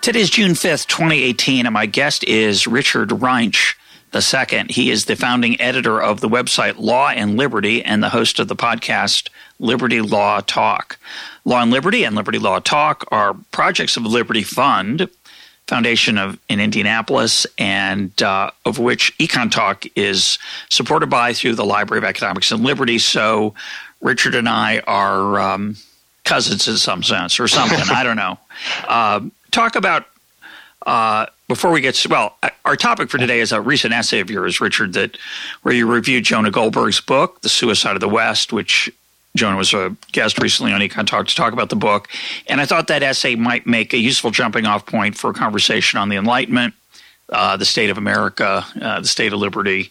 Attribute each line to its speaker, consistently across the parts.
Speaker 1: Today's June 5th, 2018, and my guest is Richard Reinsch II. He is the founding editor of the website Law and Liberty and the host of the podcast Liberty Law Talk. Law and Liberty and Liberty Law Talk are projects of Liberty Fund, foundation of in Indianapolis, and uh, of which Econ Talk is supported by through the Library of Economics and Liberty. So Richard and I are um, cousins in some sense, or something. I don't know. Uh, talk about uh, before we get well. Our topic for today is a recent essay of yours, Richard, that where you reviewed Jonah Goldberg's book, "The Suicide of the West," which Jonah was a guest recently on Econ Talk to talk about the book, and I thought that essay might make a useful jumping off point for a conversation on the Enlightenment, uh, the state of America, uh, the state of liberty.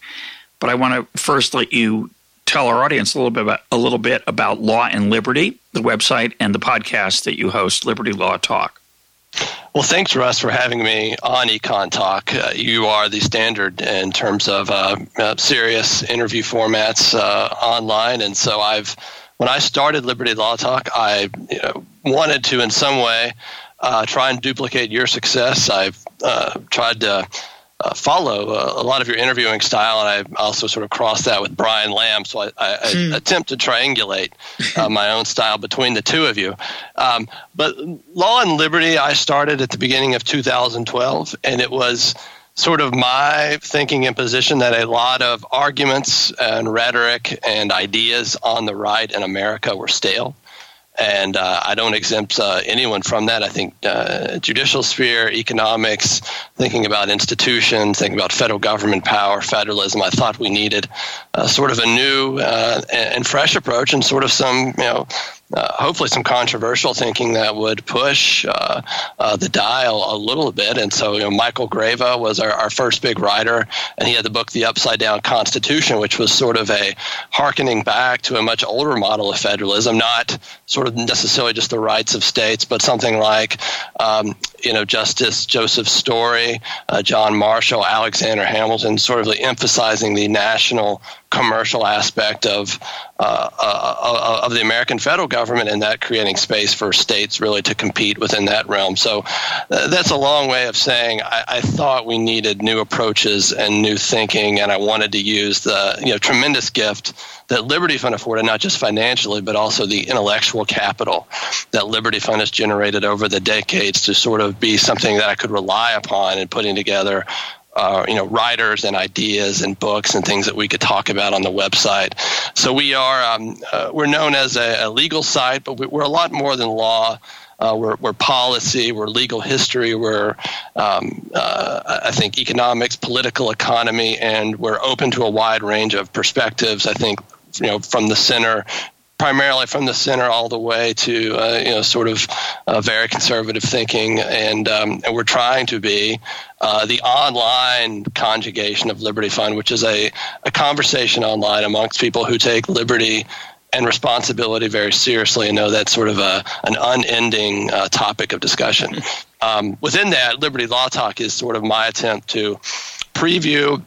Speaker 1: But I want to first let you tell our audience a little bit about a little bit about Law and Liberty, the website and the podcast that you host, Liberty Law Talk.
Speaker 2: Well, thanks, Russ, for having me on Econ Talk. Uh, you are the standard in terms of uh, uh, serious interview formats uh, online, and so I've when I started Liberty Law Talk, I you know, wanted to, in some way, uh, try and duplicate your success. I've uh, tried to uh, follow uh, a lot of your interviewing style, and I also sort of cross that with Brian Lamb. So I, I, I hmm. attempt to triangulate uh, my own style between the two of you. Um, but Law and Liberty, I started at the beginning of 2012, and it was sort of my thinking and position that a lot of arguments and rhetoric and ideas on the right in America were stale and uh, I don't exempt uh, anyone from that. I think uh, judicial sphere, economics, thinking about institutions, thinking about federal government power, federalism. I thought we needed uh, sort of a new uh, and fresh approach, and sort of some you know uh, hopefully some controversial thinking that would push uh, uh, the dial a little bit. And so, you know, Michael Greve was our, our, first big writer, and he had the book The Upside Down Constitution, which was sort of a harkening back to a much older model of federalism, not sort of necessarily just the rights of states, but something like, um, you know, Justice Joseph Story, uh, John Marshall, Alexander Hamilton, sort of emphasizing the national commercial aspect of uh, uh, uh, of the American federal government and that creating space for states really to compete within that realm. So uh, that's a long way of saying I, I, thought we needed new approaches and new thinking, and I wanted to use the you know tremendous gift that Liberty Fund afforded, not just financially, but also the intellectual capital that Liberty Fund has generated over the decades to sort of be something that I could rely upon in putting together uh, you know writers and ideas and books and things that we could talk about on the website. So we are um, uh, we're known as a, a, legal site, but we're a lot more than law. Uh, we're, we're, policy, we're legal history, we're, um, uh, I think, economics, political economy, and we're open to a wide range of perspectives. I think, you know, from the center primarily from the center all the way to uh, you know sort of uh, very conservative thinking, and um, and we're trying to be uh, the online conjugation of Liberty Fund, which is a, a conversation online amongst people who take liberty and responsibility very seriously and know that's sort of a, an unending uh, topic of discussion. Um, within that, Liberty Law Talk is sort of my attempt to preview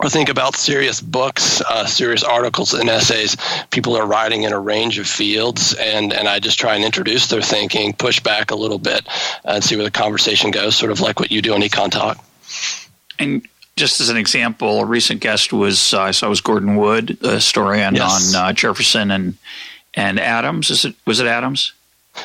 Speaker 2: or think about serious books, uh, serious articles and essays people are writing in a range of fields, and, and I just try and introduce their thinking, push back a little bit, uh, and see where the conversation goes, sort of like what you do on Econ Talk.
Speaker 1: And just as an example, a recent guest was uh, I saw was Gordon Wood, a historian yes. on uh, Jefferson and and Adams. Is it was it Adams?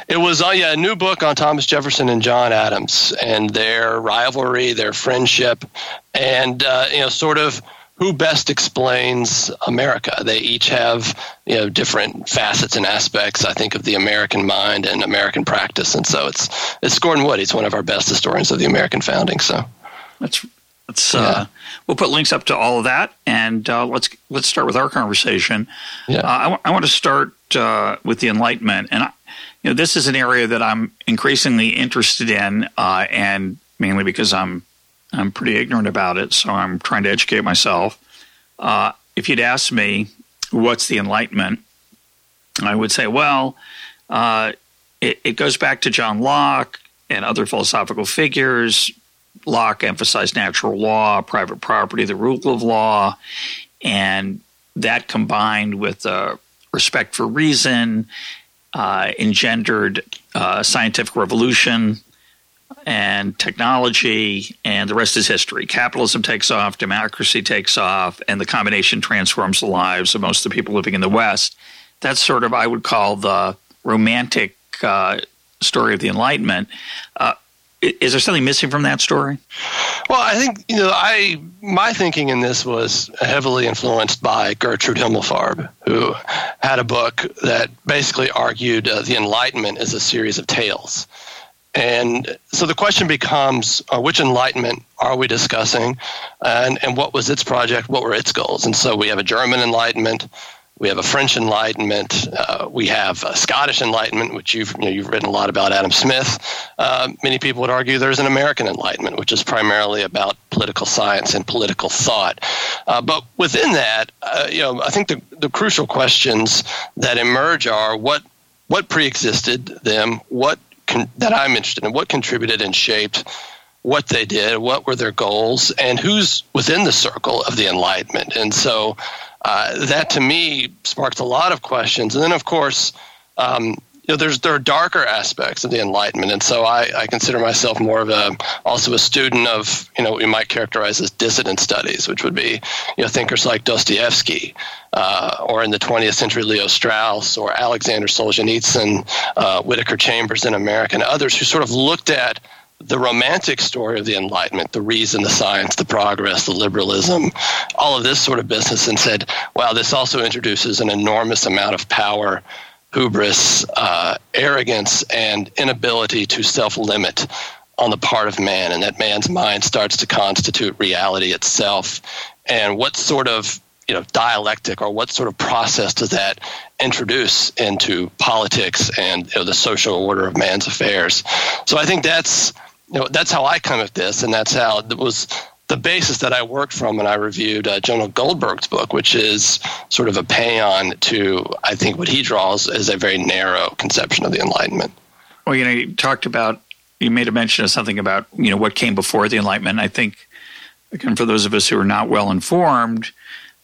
Speaker 2: It was uh, yeah, a new book on Thomas Jefferson and John Adams and their rivalry, their friendship, and uh, you know, sort of who best explains America. They each have you know different facets and aspects. I think of the American mind and American practice, and so it's it's Gordon Wood. He's one of our best historians of the American founding. So
Speaker 1: that's that's. Uh, yeah. Uh, we'll put links up to all of that, and uh, let's let's start with our conversation. Yeah. Uh, I, w- I want to start uh, with the Enlightenment, and I, you know, this is an area that I'm increasingly interested in, uh, and mainly because I'm I'm pretty ignorant about it, so I'm trying to educate myself. Uh, if you'd asked me what's the Enlightenment, I would say, well, uh, it, it goes back to John Locke and other philosophical figures. Locke emphasized natural law, private property, the rule of law, and that combined with uh, respect for reason uh, engendered uh, scientific revolution and technology, and the rest is history. Capitalism takes off, democracy takes off, and the combination transforms the lives of most of the people living in the West. That's sort of, I would call, the romantic uh, story of the Enlightenment. Uh, is there something missing from that story?
Speaker 2: Well, I think you know, I my thinking in this was heavily influenced by Gertrude Himmelfarb, who had a book that basically argued uh, the Enlightenment is a series of tales. And so the question becomes uh, which enlightenment are we discussing and, and what was its project? What were its goals? And so we have a German enlightenment, we have a French Enlightenment. Uh, we have a Scottish Enlightenment, which you've you know, you've written a lot about. Adam Smith. Uh, many people would argue there's an American Enlightenment, which is primarily about political science and political thought. Uh, but within that, uh, you know, I think the the crucial questions that emerge are what what preexisted them, what con- that I'm interested in, what contributed and shaped what they did, what were their goals, and who's within the circle of the Enlightenment. And so uh, that to me sparked a lot of questions. And then, of course, um, you know, there's there are darker aspects of the Enlightenment, and so I, I consider myself more of a also a student of you know what we might characterize as dissident studies, which would be you know thinkers like Dostoevsky, uh, or in the 20th century Leo Strauss, or Alexander Solzhenitsyn, uh, Whittaker Chambers in America, and others who sort of looked at the romantic story of the Enlightenment, the reason, the science, the progress, the liberalism, all of this sort of business, and said, wow, this also introduces an enormous amount of power, hubris, uh, arrogance, and inability to self limit on the part of man, and that man's mind starts to constitute reality itself. And what sort of you know dialectic or what sort of process does that introduce into politics and you know, the social order of man's affairs so i think that's you know, that's how I come at this, and that's how it was the basis that I worked from when I reviewed uh, Jonah Goldberg's book, which is sort of a paean to, I think, what he draws as a very narrow conception of the Enlightenment.
Speaker 1: Well, you know, you talked about, you made a mention of something about, you know, what came before the Enlightenment. I think, again, for those of us who are not well informed,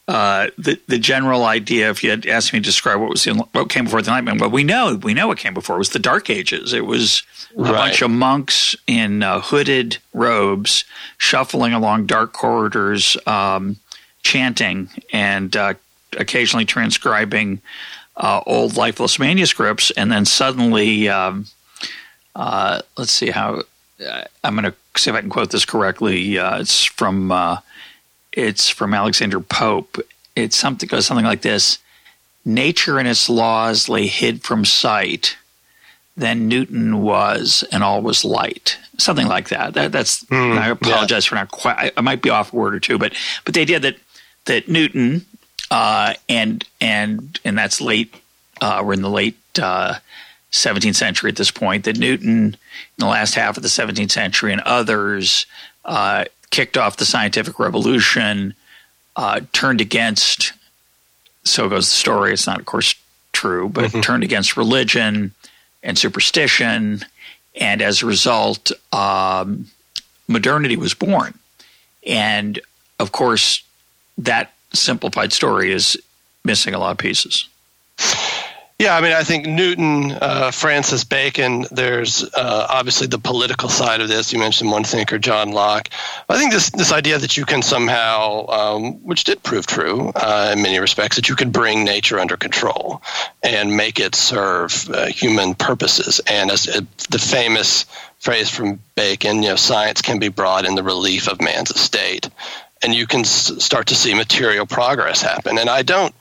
Speaker 1: uh, the the general idea, if you had asked me to describe what was the, what came before the Enlightenment, well, we know we know what came before. It was the Dark Ages. It was a right. bunch of monks in uh, hooded robes shuffling along dark corridors, um, chanting and uh, occasionally transcribing uh, old lifeless manuscripts, and then suddenly, um, uh, let's see how I'm going to see if I can quote this correctly. it's from it's from Alexander Pope. It's something goes something like this: Nature and its laws lay hid from sight. Then Newton was, and all was light. Something like that. that that's. Mm, I apologize yeah. for not quite. I, I, might be off a word or two, but but the idea that that Newton uh, and and and that's late. Uh, we're in the late uh, 17th century at this point. That Newton, in the last half of the 17th century, and others uh, kicked off the scientific revolution, uh, turned against, so goes the story, it's not, of course, true, but mm-hmm. turned against religion and superstition. And as a result, um, modernity was born. And of course, that simplified story is missing a lot of pieces.
Speaker 2: Yeah, I mean, I think Newton, uh, Francis Bacon. There's uh, obviously the political side of this. You mentioned one thinker, John Locke. I think this this idea that you can somehow, um, which did prove true uh, in many respects, that you could bring nature under control and make it serve uh, human purposes. And as uh, the famous phrase from Bacon, you know, science can be brought in the relief of man's estate, and you can s- start to see material progress happen. And I don't.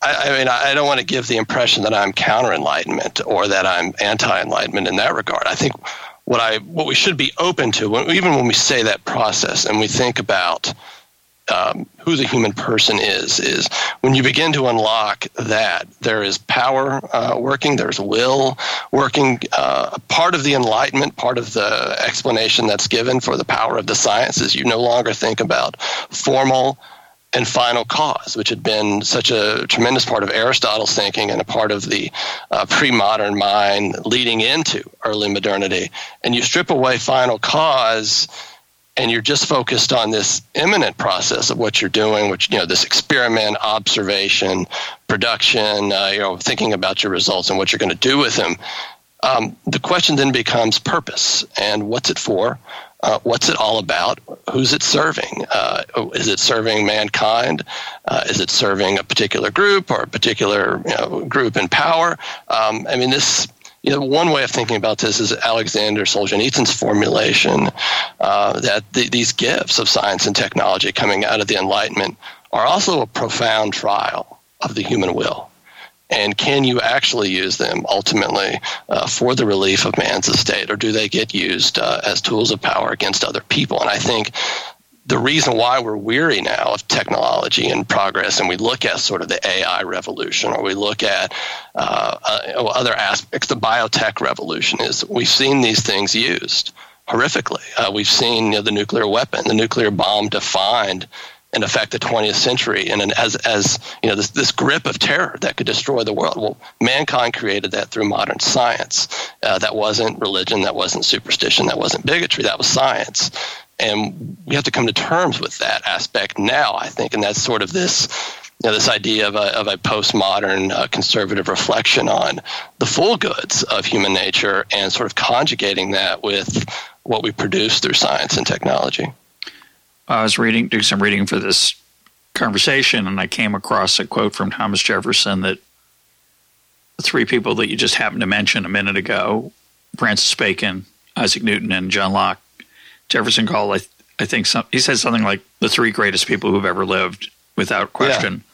Speaker 2: I, I mean, I don't want to give the impression that I'm counter enlightenment or that I'm anti enlightenment in that regard. I think what I what we should be open to, when, even when we say that process and we think about um, who the human person is is when you begin to unlock that there is power uh, working there's will working uh, part of the enlightenment part of the explanation that's given for the power of the science is you no longer think about formal and final cause, which had been such a tremendous part of Aristotle's thinking and a part of the uh, pre modern mind leading into early modernity. And you strip away final cause and you're just focused on this immanent process of what you're doing, which, you know, this experiment, observation, production, uh, you know, thinking about your results and what you're going to do with them. Um, the question then becomes purpose and what's it for? Uh, what's it all about? Who's it serving? Uh, is it serving mankind? Uh, is it serving a particular group or a particular you know, group in power? Um, I mean, this. You know, one way of thinking about this is Alexander Solzhenitsyn's formulation uh, that the, these gifts of science and technology coming out of the Enlightenment are also a profound trial of the human will and can you actually use them ultimately uh, for the relief of man's estate, or do they get used uh, as tools of power against other people? And I think the reason why we're weary now of technology and progress, and we look at sort of the AI revolution, or we look at uh, uh, other aspects, the biotech revolution, is we've seen these things used horrifically. Uh, we've seen you know, the nuclear weapon, the nuclear bomb defined in affect the 20th century and as as you know this this grip of terror that could destroy the world. Well mankind created that through modern science. Uh, that wasn't religion that wasn't superstition that wasn't bigotry that was science. And we have to come to terms with that aspect now i think and that's sort of this you know, this idea of a, of a postmodern uh, conservative reflection on the full goods of human nature and sort of conjugating that with what we produce through science and technology.
Speaker 1: I was reading, doing some reading for this conversation, and I came across a quote from Thomas Jefferson that the three people that you just happened to mention a minute ago Francis Bacon, Isaac Newton, and John Locke. Jefferson called, I, I think, some, he said something like the three greatest people who've ever lived, without question.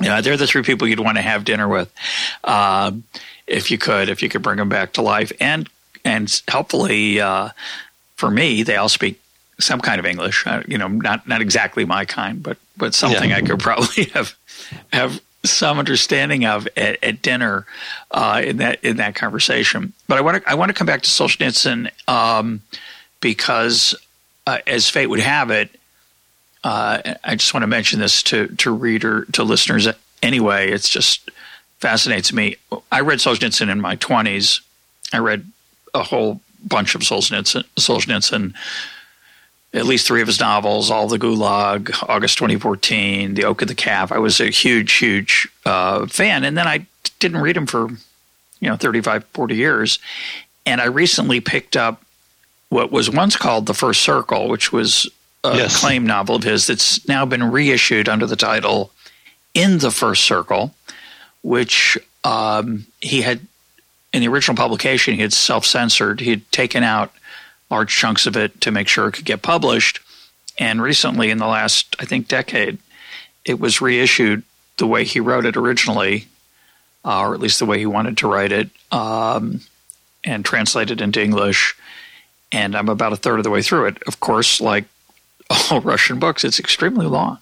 Speaker 1: Yeah. Know, they're the three people you'd want to have dinner with, uh, if you could, if you could bring them back to life, and and helpfully uh, for me, they all speak some kind of English. Uh, you know, not not exactly my kind, but but something yeah. I could probably have have some understanding of at, at dinner uh, in that in that conversation. But I want to I want to come back to Solzhenitsyn um, because, uh, as fate would have it, uh, I just want to mention this to to reader to listeners anyway. It's just fascinates me. I read Solzhenitsyn in my twenties. I read a whole bunch of Solzhenitsyn. Solzhenitsyn at least three of his novels, All the Gulag, August 2014, The Oak and the Calf. I was a huge, huge uh, fan. And then I didn't read him for, you know, 35, 40 years. And I recently picked up what was once called The First Circle, which was a yes. claim novel of his that's now been reissued under the title In the First Circle, which um, he had, in the original publication, he had self censored. He had taken out large chunks of it to make sure it could get published. And recently, in the last, I think, decade, it was reissued the way he wrote it originally, uh, or at least the way he wanted to write it, um, and translated into English. And I'm about a third of the way through it. Of course, like all Russian books, it's extremely long.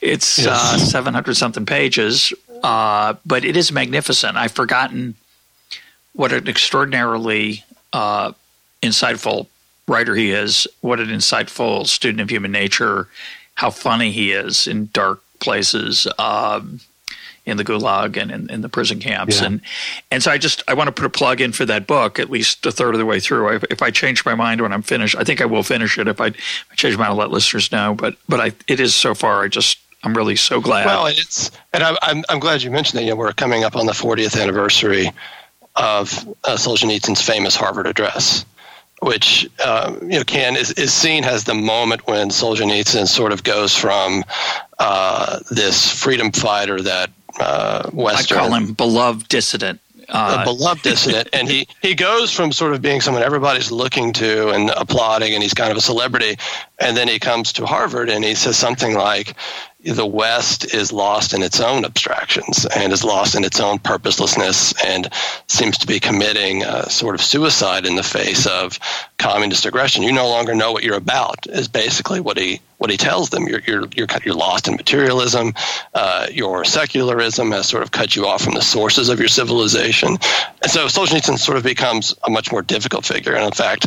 Speaker 1: It's yes. uh, 700 something pages, uh, but it is magnificent. I've forgotten what an extraordinarily uh, insightful writer he is, what an insightful student of human nature, how funny he is in dark places. Um, in the gulag and in, in the prison camps yeah. and and so I just I want to put a plug in for that book at least a third of the way through. I, if I change my mind when I'm finished, I think I will finish it. If I, if I change my mind, I'll let listeners know. But but I it is so far. I just I'm really so glad.
Speaker 2: Well, it's and I'm I'm, I'm glad you mentioned that. You know, we're coming up on the 40th anniversary of uh, Solzhenitsyn's famous Harvard address which uh, you know can is, is seen as the moment when Solzhenitsyn sort of goes from uh, this freedom fighter that uh, Western.
Speaker 1: I call him beloved dissident.
Speaker 2: Uh, a beloved dissident, and he, he goes from sort of being someone everybody's looking to and applauding, and he's kind of a celebrity, and then he comes to Harvard and he says something like, the West is lost in its own abstractions and is lost in its own purposelessness and seems to be committing a sort of suicide in the face of communist aggression. You no longer know what you're about. Is basically what he what he tells them. You're you're you're, you're lost in materialism. Uh, your secularism has sort of cut you off from the sources of your civilization, and so Solzhenitsyn sort of becomes a much more difficult figure. And in fact,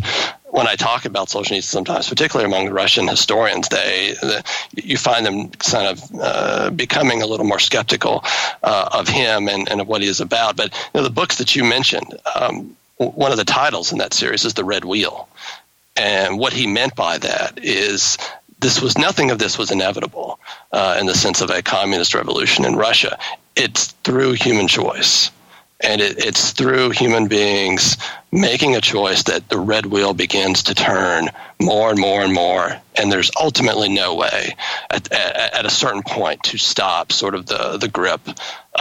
Speaker 2: when I talk about Solzhenitsyn sometimes, particularly among the Russian historians, they the, you find them kind of uh, becoming a little more skeptical uh, of him and, and of what he is about. But you know, the books that you mentioned, um, one of the titles in that series is The Red Wheel. And what he meant by that is this was nothing of this was inevitable uh, in the sense of a communist revolution in Russia. It's through human choice and it, it's through human beings making a choice that the red wheel begins to turn more and more and more and there's ultimately no way at, at, at, a certain point to stop sort of the, the grip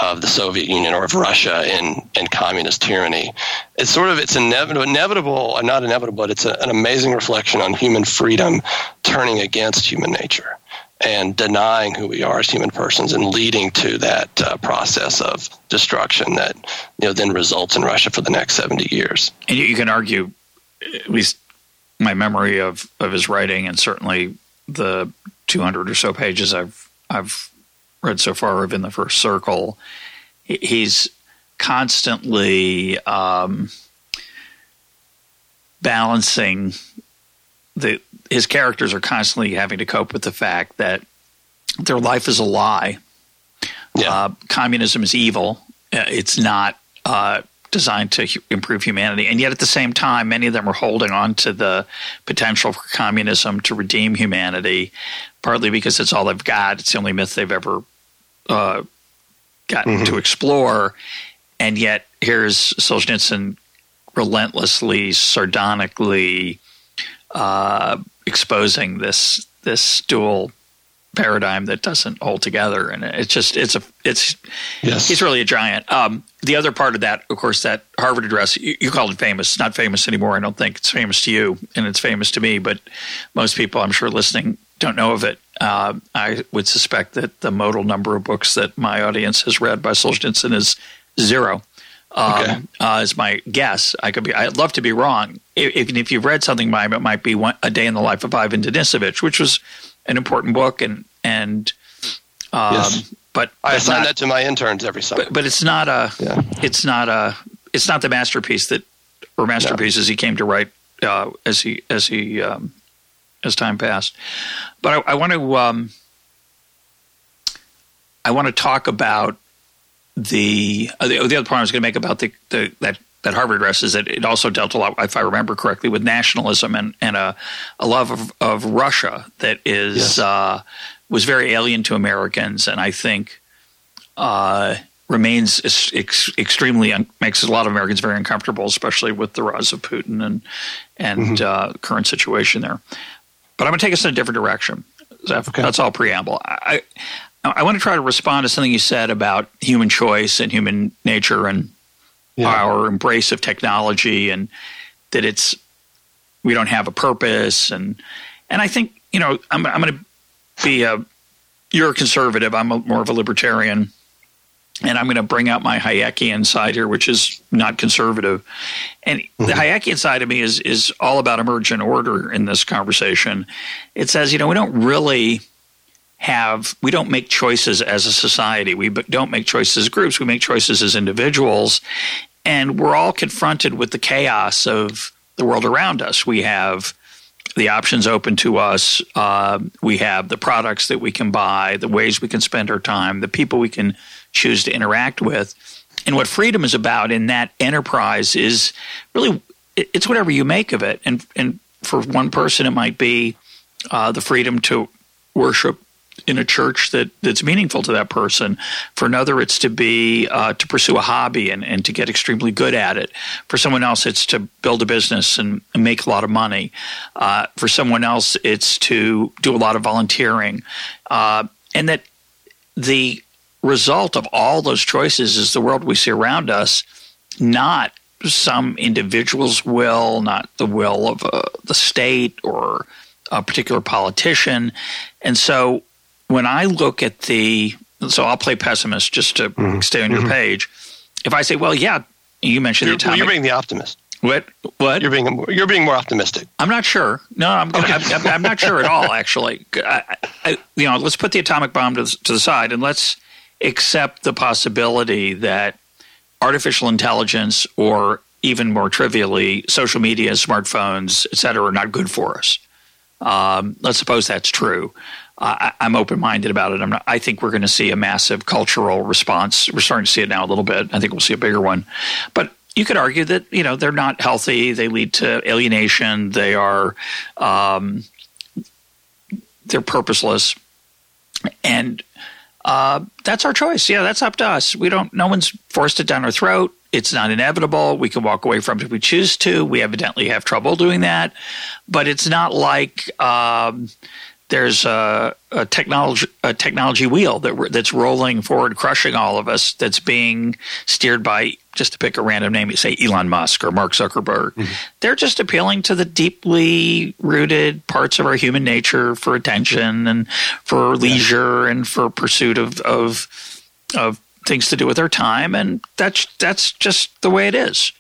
Speaker 2: of the Soviet Union or of Russia in, in communist tyranny. It's sort of it's inevitable, inevitable not inevitable, but it's a, an amazing reflection on human freedom turning against human nature and denying who we are as human persons and leading to that uh, process of destruction that you know then results in Russia for the next 70 years.
Speaker 1: And you can argue, at least my memory of, of his writing, and certainly the 200 or so pages I've I've read so far of in the first circle, he's constantly um, balancing the his characters are constantly having to cope with the fact that their life is a lie. Yeah. Uh, communism is evil. Uh, it's not uh, designed to hu- improve humanity, and yet at the same time, many of them are holding on to the potential for communism to redeem humanity, partly because it's all they've got. It's the only myth they've ever uh, gotten mm-hmm. to explore, and yet here's Solzhenitsyn relentlessly, sardonically uh, exposing this this dual paradigm that doesn't hold together and it's just it's a it's yes. he's really a giant. Um, the other part of that of course that harvard address you, you called it famous. It's not famous anymore. I don't think it's famous to you and it's famous to me but most people i'm sure listening don't know of it. Uh, i would suspect that the modal number of books that my audience has read by solzhenitsyn is zero um, okay. uh, is my guess. I could be. I'd love to be wrong. If, if you've read something by him, it might be one, a day in the life of Ivan Denisovich, which was an important book, and and um, yes. but
Speaker 2: I assign not, that to my interns every summer.
Speaker 1: But, but it's not a. Yeah. It's not a. It's not the masterpiece that, or masterpieces no. he came to write uh, as he as he um, as time passed. But I, I want to. Um, I want to talk about the uh, the, the, other point I was going to make about the, the that that Harvard address is that it also dealt a lot, if I remember correctly, with nationalism and, and a, a love of, of Russia that is yes. uh, was very alien to Americans, and I think uh, remains ex- extremely un- makes a lot of Americans very uncomfortable, especially with the rise of Putin and and mm-hmm. uh, current situation there. But I'm going to take us in a different direction. Okay. That's all preamble. I, I want to try to respond to something you said about human choice and human nature and yeah. our embrace of technology and that it's we don't have a purpose and and I think you know I'm I'm going to be a you're a conservative I'm a, more of a libertarian and I'm going to bring out my Hayekian side here, which is not conservative. And mm-hmm. the Hayekian side of me is is all about emergent order in this conversation. It says, you know, we don't really have we don't make choices as a society. We don't make choices as groups. We make choices as individuals, and we're all confronted with the chaos of the world around us. We have the options open to us. Uh, we have the products that we can buy, the ways we can spend our time, the people we can choose to interact with. And what freedom is about in that enterprise is really it's whatever you make of it. And and for one person, it might be uh, the freedom to worship in a church that that's meaningful to that person. For another, it's to be uh, to pursue a hobby and, and to get extremely good at it. For someone else, it's to build a business and, make a lot of money. Uh, for someone else, it's to do a lot of volunteering, uh, and that the result of all those choices is the world we see around us, not some individual's will, not the will of uh, the state or a particular politician. And so when I look at the, so I'll play pessimist just to mm-hmm. stay on your mm-hmm. page. If I say, well, yeah, you mentioned
Speaker 2: you're,
Speaker 1: the atomic.
Speaker 2: Well, you're being the optimist.
Speaker 1: What? What?
Speaker 2: You're being you're being more optimistic.
Speaker 1: I'm not sure. No, I'm gonna, okay. I'm, I'm, not sure at all. Actually, I, I, you know, let's put the atomic bomb to the, to the side and let's accept the possibility that artificial intelligence, or even more trivially, social media, smartphones, et cetera, are not good for us. Um, let's suppose that's true. I, am open minded about it. Not, i think we're going to see a massive cultural response. We're starting to see it now a little bit. I think we'll see a bigger one. But you could argue that you know they're not healthy. They lead to alienation. They are um, they're purposeless, and uh, that's our choice. Yeah, that's up to us. We don't. No one's forced it down our throat. It's not inevitable. We can walk away from it if we choose to. We evidently have trouble doing that, but it's not like. Um, there's a, a, technology a technology wheel that that's rolling forward, crushing all of us. That's being steered by just to pick a random name, you say Elon Musk or Mark Zuckerberg. Mm-hmm. They're just appealing to the deeply rooted parts of our human nature for attention and for leisure and for pursuit of of of things to do with our time, and that's that's just the way it is.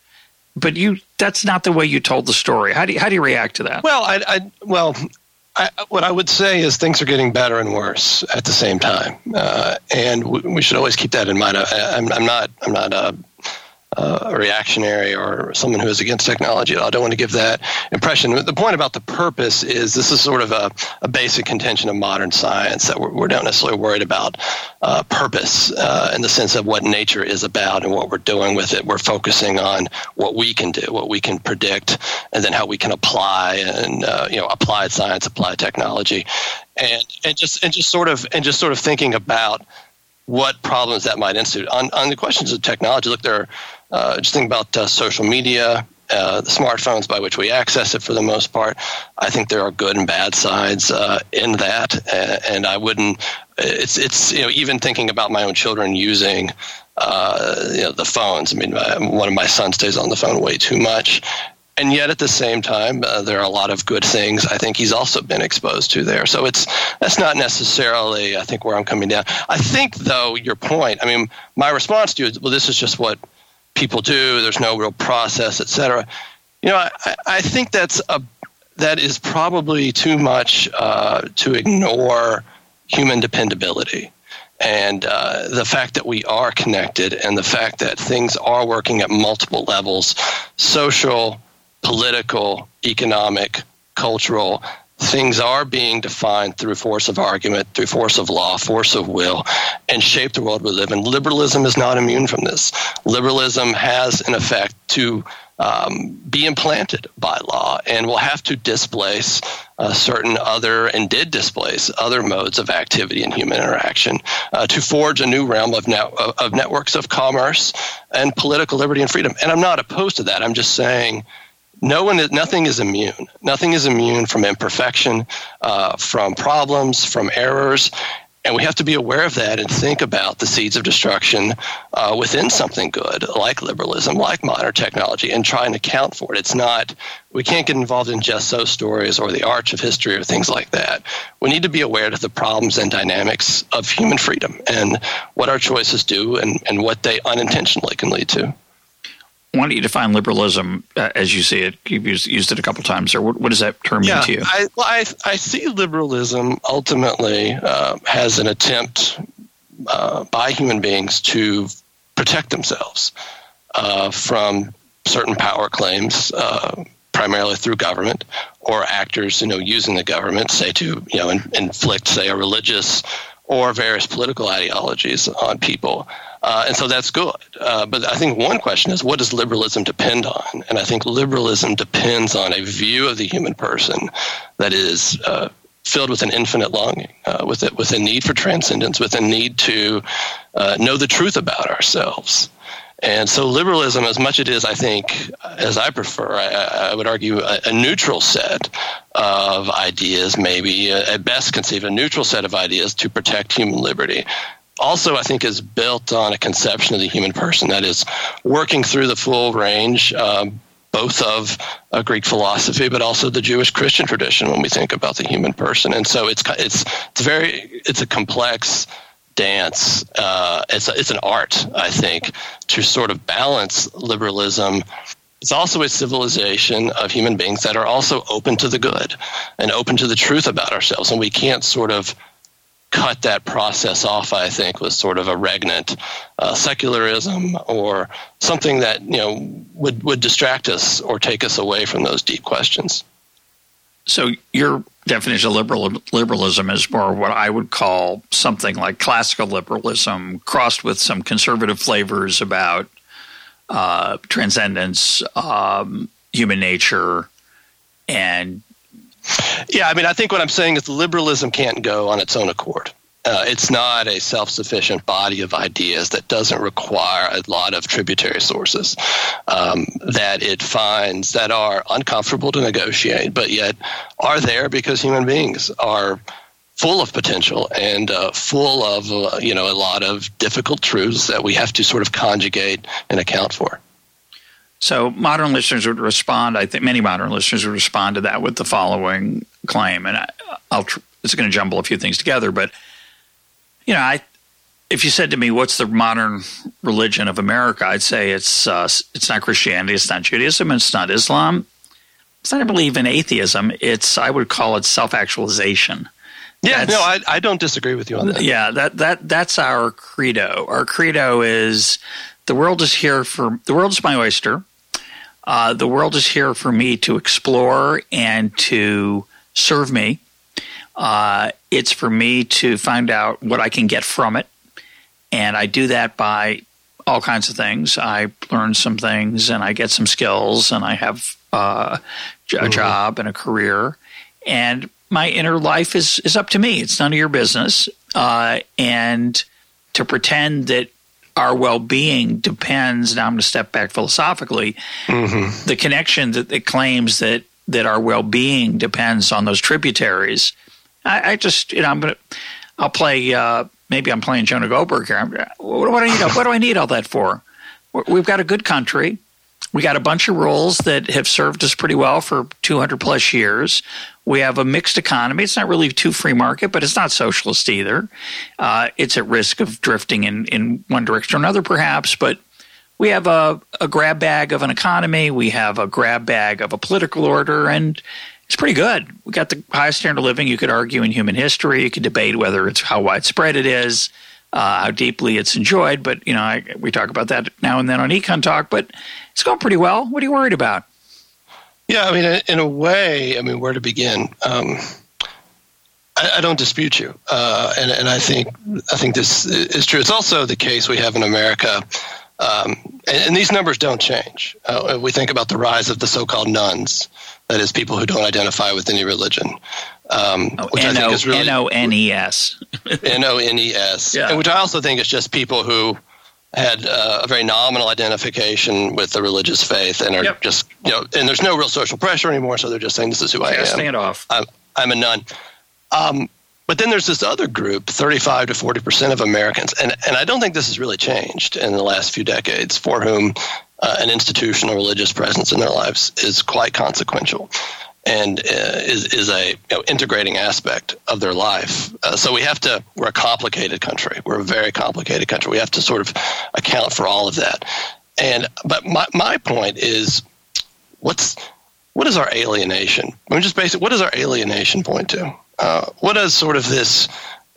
Speaker 1: But you, that's not the way you told the story. How do you, how do you react to that?
Speaker 2: Well, I, I well, I, what I would say is things are getting better and worse at the same time, uh, and we, we, should always keep that in mind. I, am not I'm not a uh, a reactionary or someone who is against technology. I don't want to give that impression. The point about the purpose is this is sort of a, a basic contention of modern science that we're, we're not necessarily worried about uh, purpose uh, in the sense of what nature is about and what we're doing with it. We're focusing on what we can do, what we can predict, and then how we can apply and uh, you know applied science, applied technology, and and just and just sort of and just sort of thinking about what problems that might institute. On, on the questions of technology, look, there are uh, just think about uh, social media, uh, the smartphones by which we access it for the most part. I think there are good and bad sides uh, in that, and I wouldn't. It's it's you know even thinking about my own children using uh, you know the phones. I mean, my, one of my sons stays on the phone way too much, and yet at the same time uh, there are a lot of good things i think he's also been exposed to there so it's that's not necessarily i think where i'm coming down i think though your point i mean my response to you is well this is just what people do. There's no real process, et cetera. You know, I, I think that's a that is probably too much uh, to ignore human dependability and uh, the fact that we are connected and the fact that things are working at multiple levels social, political, economic, cultural things are being defined through force of argument, through force of law, force of will, and shape the world we live in. Liberalism is not immune from this. Liberalism has, an effect, to um, be implanted by law and will have to displace uh, certain other and did displace other modes of activity and human interaction uh, to forge a new realm of, of networks of commerce and political liberty and freedom. And I'm not opposed to that. I'm just saying no one, nothing is immune. Nothing is immune from imperfection, uh, from problems, from errors, and we have to be aware of that and think about the seeds of destruction uh, within something good, like liberalism, like modern technology, and try and account for it. It's not, we can't get involved in just so stories or the arch of history or things like that. We need to be aware of the problems and dynamics of human freedom and what our choices do and, and what they unintentionally can lead to
Speaker 1: why don't you define liberalism uh, as you see it? You've used, used it a couple times. Or what, what, does that term yeah, mean to you?
Speaker 2: I, well, I, I see liberalism ultimately uh, as an attempt uh, by human beings to protect themselves uh, from certain power claims, uh, primarily through government or actors, you know, using the government, say to you know in, inflict, say, a religious or various political ideologies on people. Uh, and so that's good. Uh, but I think one question is what does liberalism depend on? And I think liberalism depends on a view of the human person that is uh, filled with an infinite longing, uh, with, a, with a need for transcendence, with a need to uh, know the truth about ourselves. And so, liberalism, as much it is, I think, as I prefer, I, I would argue a, a, neutral set of ideas, maybe uh, at best conceived a neutral set of ideas to protect human liberty also, I think, is built on a conception of the human person that is working through the full range um, both of uh, Greek philosophy, but also the Jewish Christian tradition when we think about the human person. And so it's it's it's very it's a complex dance. Uh, it's a, it's an art, I think, to sort of balance liberalism. It's also a civilization of human beings that are also open to the good and open to the truth about ourselves, and we can't sort of cut that process off, I think, was sort of a regnant uh, secularism or something that you know would would distract us or take us away from those deep questions.
Speaker 1: So your definition of liberal, liberalism is more what I would call something like classical liberalism, crossed with some conservative flavors about uh, transcendence, um, human nature, and
Speaker 2: yeah, I mean, I think what I'm saying is liberalism can't go on its own accord. Uh, it's not a self sufficient body of ideas that doesn't require a lot of tributary sources um, that it finds that are uncomfortable to negotiate, but yet are there because human beings are full of potential and uh, full of uh, you know a lot of difficult truths that we have to sort of conjugate and account for.
Speaker 1: So modern listeners would respond. I think many modern listeners would respond to that with the following claim, and I, will it's going to jumble a few things together. But you know, I if you said to me, "What's the modern religion of America?" I'd say it's uh, it's not Christianity, it's not Judaism, it's not Islam. It's not I believe in atheism. It's I would call it self actualization.
Speaker 2: Yeah, no, I, I don't disagree with you on that.
Speaker 1: Yeah, that that that's our credo. Our credo is the world is here for the world is my oyster. Uh, the world is here for me to explore and to serve me. Uh, it's for me to find out what I can get from it. And I do that by all kinds of things. I learn some things and I get some skills and I have uh, a mm-hmm. job and a career. And my inner life is, is up to me. It's none of your business. Uh, and to pretend that our well-being depends. Now I'm going to step back philosophically. Mm-hmm. The connection that it claims that that our well-being depends on those tributaries. I, I just you know I'm going to I'll play. Uh, maybe I'm playing Jonah Goldberg here. What, what, do I need? What do I need all that for? We've got a good country. We got a bunch of rules that have served us pretty well for 200 plus years. We have a mixed economy. It's not really too free market, but it's not socialist either. Uh, it's at risk of drifting in, in one direction or another, perhaps, but we have a, a grab bag of an economy. We have a grab bag of a political order, and it's pretty good. We got the highest standard of living you could argue in human history. You could debate whether it's how widespread it is, uh, how deeply it's enjoyed. But you know, I, we talk about that now and then on Econ Talk. But it's going pretty well. What are you worried about?
Speaker 2: Yeah, I mean, in a way, I mean, where to begin? Um, I, I, don't dispute you, uh, and and I think I think this is true. It's also the case we have in America, um, and, and, these numbers don't change. Uh, we think about the rise of the so-called nones, that is, people who don't identify with any religion.
Speaker 1: Um, oh, which N-O- I think is really N-O-N-E-S.
Speaker 2: N-O-N-E-S. Which I also think is just people who had uh, a very nominal identification with the religious faith and are yep. just you know and there's no real social pressure anymore so they're just saying this is who i am.
Speaker 1: stand off
Speaker 2: i'm, I'm a none. Um, but then there's this other group 35 to 40 percent of americans and, and i don't think this has really changed in the last few decades for whom uh, an institutional religious presence in their lives is quite consequential and uh, is, is a you know, integrating aspect of their life. Uh, so we have to, we're a complicated country. We're a very complicated country. We have to sort of account for all of that. And, but my, my point is what's, what is our alienation? I mean, just basic, what does our alienation point to? Uh, what does sort of this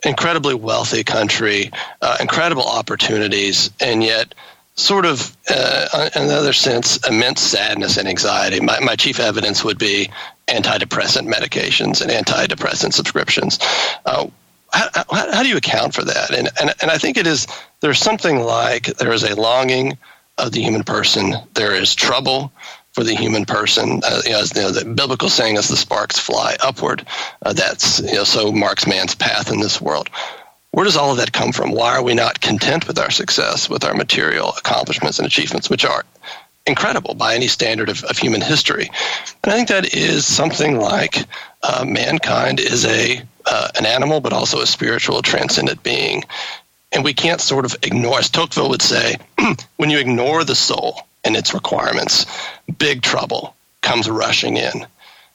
Speaker 2: incredibly wealthy country, uh, incredible opportunities, and yet sort of, uh, in another sense, immense sadness and anxiety. My, my chief evidence would be antidepressant medications and antidepressant subscriptions. Uh, how, how, how, do you account for that? And, and, and I think it is there's something like there is a longing of the human person, there is trouble for the human person. Uh, you know, as, you know, the biblical saying is, the sparks fly upward. Uh, that's you know, so marks man's path in this world. Where does all of that come from? Why are we not content with our success, with our material accomplishments and achievements, which are incredible by any standard of, of human history? And I think that is something like uh, mankind is a uh, an animal, but also a spiritual, transcendent being. And we can't sort of ignore, as Tocqueville would say, when you ignore the soul and its requirements, big trouble comes rushing in.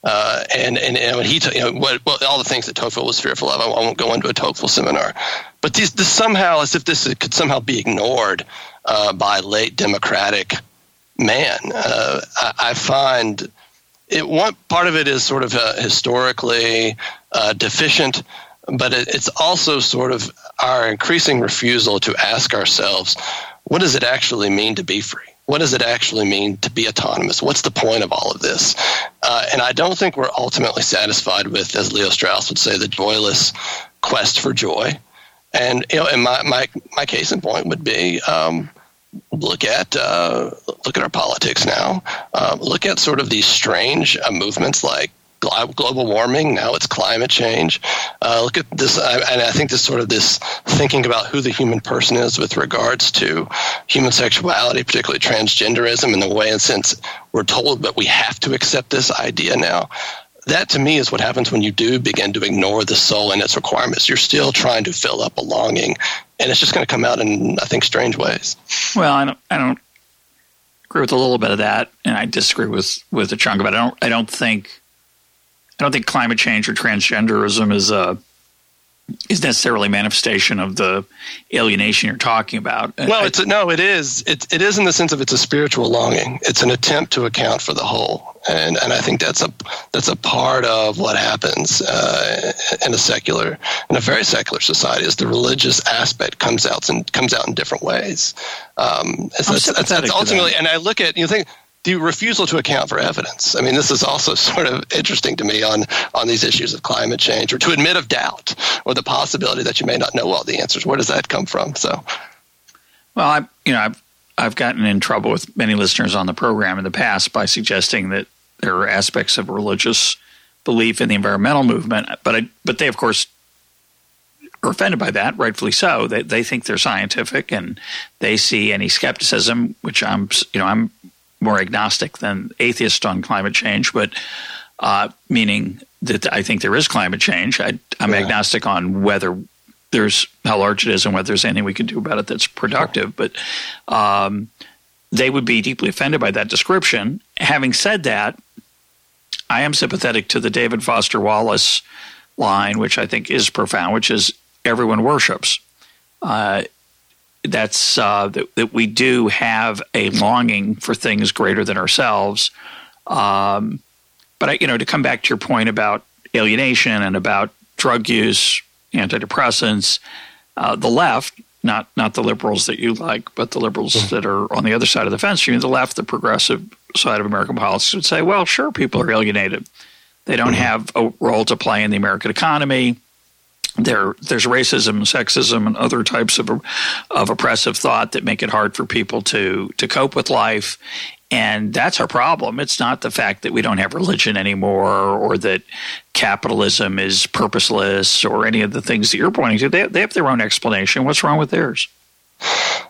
Speaker 2: Uh, and and, and when he, t- you know, what, well, all the things that Tocqueville was fearful of, I won't go into a Tocqueville seminar, but these, this somehow, as if this could somehow be ignored uh, by late democratic man, uh, I, I, find it. One part of it is sort of uh, historically uh, deficient, but it, it's also sort of our increasing refusal to ask ourselves, what does it actually mean to be free? What does it actually mean to be autonomous? What's the point of all of this? Uh, and I don't think we're ultimately satisfied with, as Leo Strauss would say, the joyless quest for joy. And you know, and my my, my case in point would be um, look at uh, look at our politics now. Uh, look at sort of these strange uh, movements like global warming. Now it's climate change. Uh, look at this, and I think this sort of this thinking about who the human person is with regards to human sexuality, particularly transgenderism, and the way, in sense, we're told that we have to accept this idea now. That to me is what happens when you do begin to ignore the soul and its requirements. You're still trying to fill up a longing, and it's just going to come out in, I think, strange ways.
Speaker 1: Well, I don't, I don't agree with a little bit of that, and I disagree with with a chunk of it. I don't, I don't think I don't think climate change or transgenderism is a is necessarily a manifestation of the alienation you're talking about.
Speaker 2: Well, it's a, no, it is. It, it is in the sense of it's a spiritual longing. It's an attempt to account for the whole, and and I think that's a that's a part of what happens uh, in a secular, in a very secular society, is the religious aspect comes out and comes out in different ways.
Speaker 1: Um, that's, that's, that's
Speaker 2: ultimately, and I look at you think the refusal to account for evidence. I mean, this is also sort of interesting to me on, on these issues of climate change, or to admit of doubt, or the possibility that you may not know all the answers. Where does that come from? So,
Speaker 1: well, I you know I've I've gotten in trouble with many listeners on the program in the past by suggesting that there are aspects of religious belief in the environmental movement, but I, but they of course are offended by that, rightfully so. They they think they're scientific and they see any skepticism, which I'm you know I'm more agnostic than atheist on climate change, but uh, meaning that I think there is climate change. I, am yeah. agnostic on whether there's how large it is and whether there's anything we can do about it that's productive. But um, they would be deeply offended by that description. Having said that, I am sympathetic to the David Foster Wallace line, which I think is profound, which is everyone worships. Uh, that's uh, that, that, we do have a longing for things greater than ourselves. Um, but I, you know, to come back to your point about alienation and about drug use, antidepressants, uh, the left, not not the liberals that you like, but the liberals mm-hmm. that are on the other side of the fence, you know, the left, the progressive side of American politics would say, well, sure, people are alienated. They don't mm-hmm. have a role to play in the American economy there there's racism, sexism, and other types of of oppressive thought that make it hard for people to to cope with life. And that's our problem. It's not the fact that we don't have religion anymore or that capitalism is purposeless or any of the things that you're pointing to. They, they have their own explanation. What's wrong with theirs?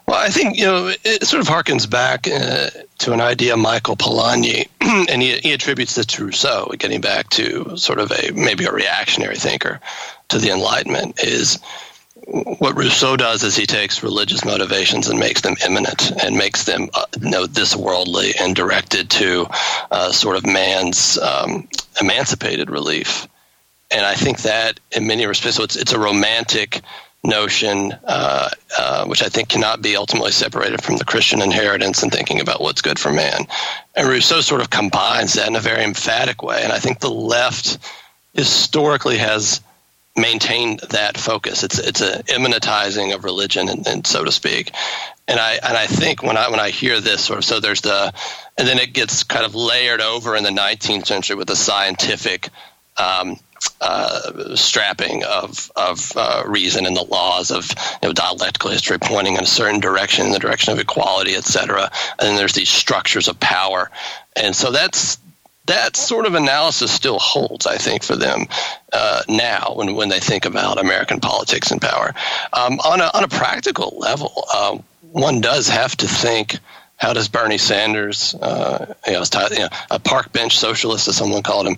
Speaker 2: Well, I think you know it sort of harkens back uh, to an idea Michael Polanyi, and he, he attributes this to Rousseau, getting back to sort of a maybe a reactionary thinker to the Enlightenment is what Rousseau does is he takes religious motivations and makes them immanent and makes them uh, you know this worldly and directed to uh, sort of man's um, emancipated relief. And I think that in many respects, so it's it's a romantic notion, uh, uh, which I think cannot be ultimately separated from the Christian inheritance and thinking about what's good for man. And Rousseau sort of combines that in a very emphatic way. And I think the left historically has maintain that focus. It's it's a immanentizing of religion, and, and, so to speak. And I and I think when I when I hear this sort of so there's the and then it gets kind of layered over in the 19th century with the scientific. Um, uh, strapping of of uh, reason and the laws of you know, dialectical history pointing in a certain direction, in the direction of equality, et cetera. And then there's these structures of power, and so that's that sort of analysis still holds, I think, for them uh, now when, when they think about American politics and power. Um, on, a, on a practical level, um, one does have to think how does Bernie Sanders, uh, you know, a park bench socialist, as someone called him,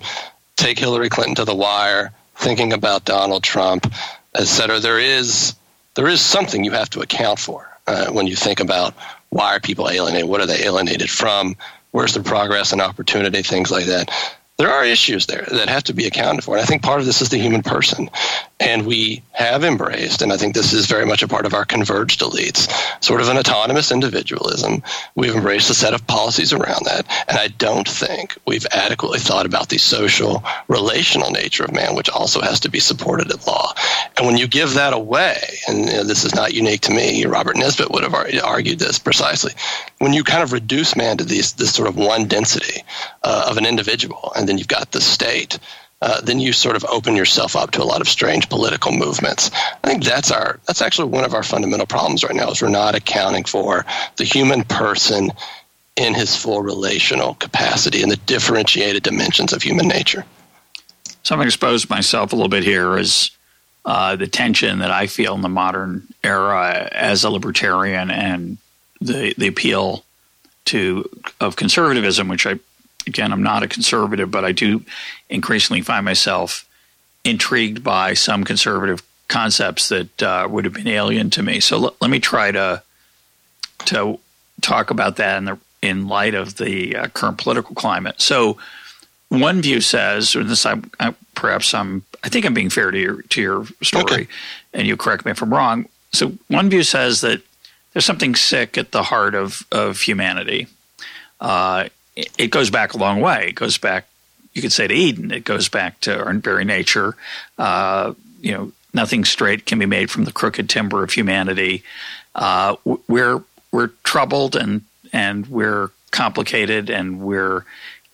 Speaker 2: take Hillary Clinton to the wire, thinking about Donald Trump, et cetera. There is, there is something you have to account for uh, when you think about why are people alienated? What are they alienated from? Where's the progress and opportunity? Things like that there are issues there that have to be accounted for. And I think part of this is the human person. And we have embraced, and I think this is very much a part of our converged elites, sort of an autonomous individualism. We've embraced a set of policies around that. And I don't think we've adequately thought about the social, relational nature of man, which also has to be supported at law. And when you give that away, and you know, this is not unique to me, Robert Nisbet would have argued this precisely. When you kind of reduce man to these, this sort of one density uh, of an individual, and then you've got the state, uh, then you sort of open yourself up to a lot of strange political movements. I think that's our that's actually one of our fundamental problems right now is we're not accounting for the human person in his full relational capacity and the differentiated dimensions of human nature.
Speaker 1: So I'm going to expose myself a little bit here as uh, the tension that I feel in the modern era as a libertarian and the the appeal to of conservatism, which I again, I'm not a conservative, but I do increasingly find myself intrigued by some conservative concepts that uh, would have been alien to me. So l- let me try to to talk about that in the in light of the uh, current political climate. So one view says, or this I, I, perhaps I'm I think I'm being fair to your to your story, okay. and you correct me if I'm wrong. So one view says that there's something sick at the heart of of humanity. Uh, it goes back a long way. It goes back, you could say, to Eden. It goes back to our very nature. Uh, you know, nothing straight can be made from the crooked timber of humanity. Uh, we're we're troubled and and we're complicated and we're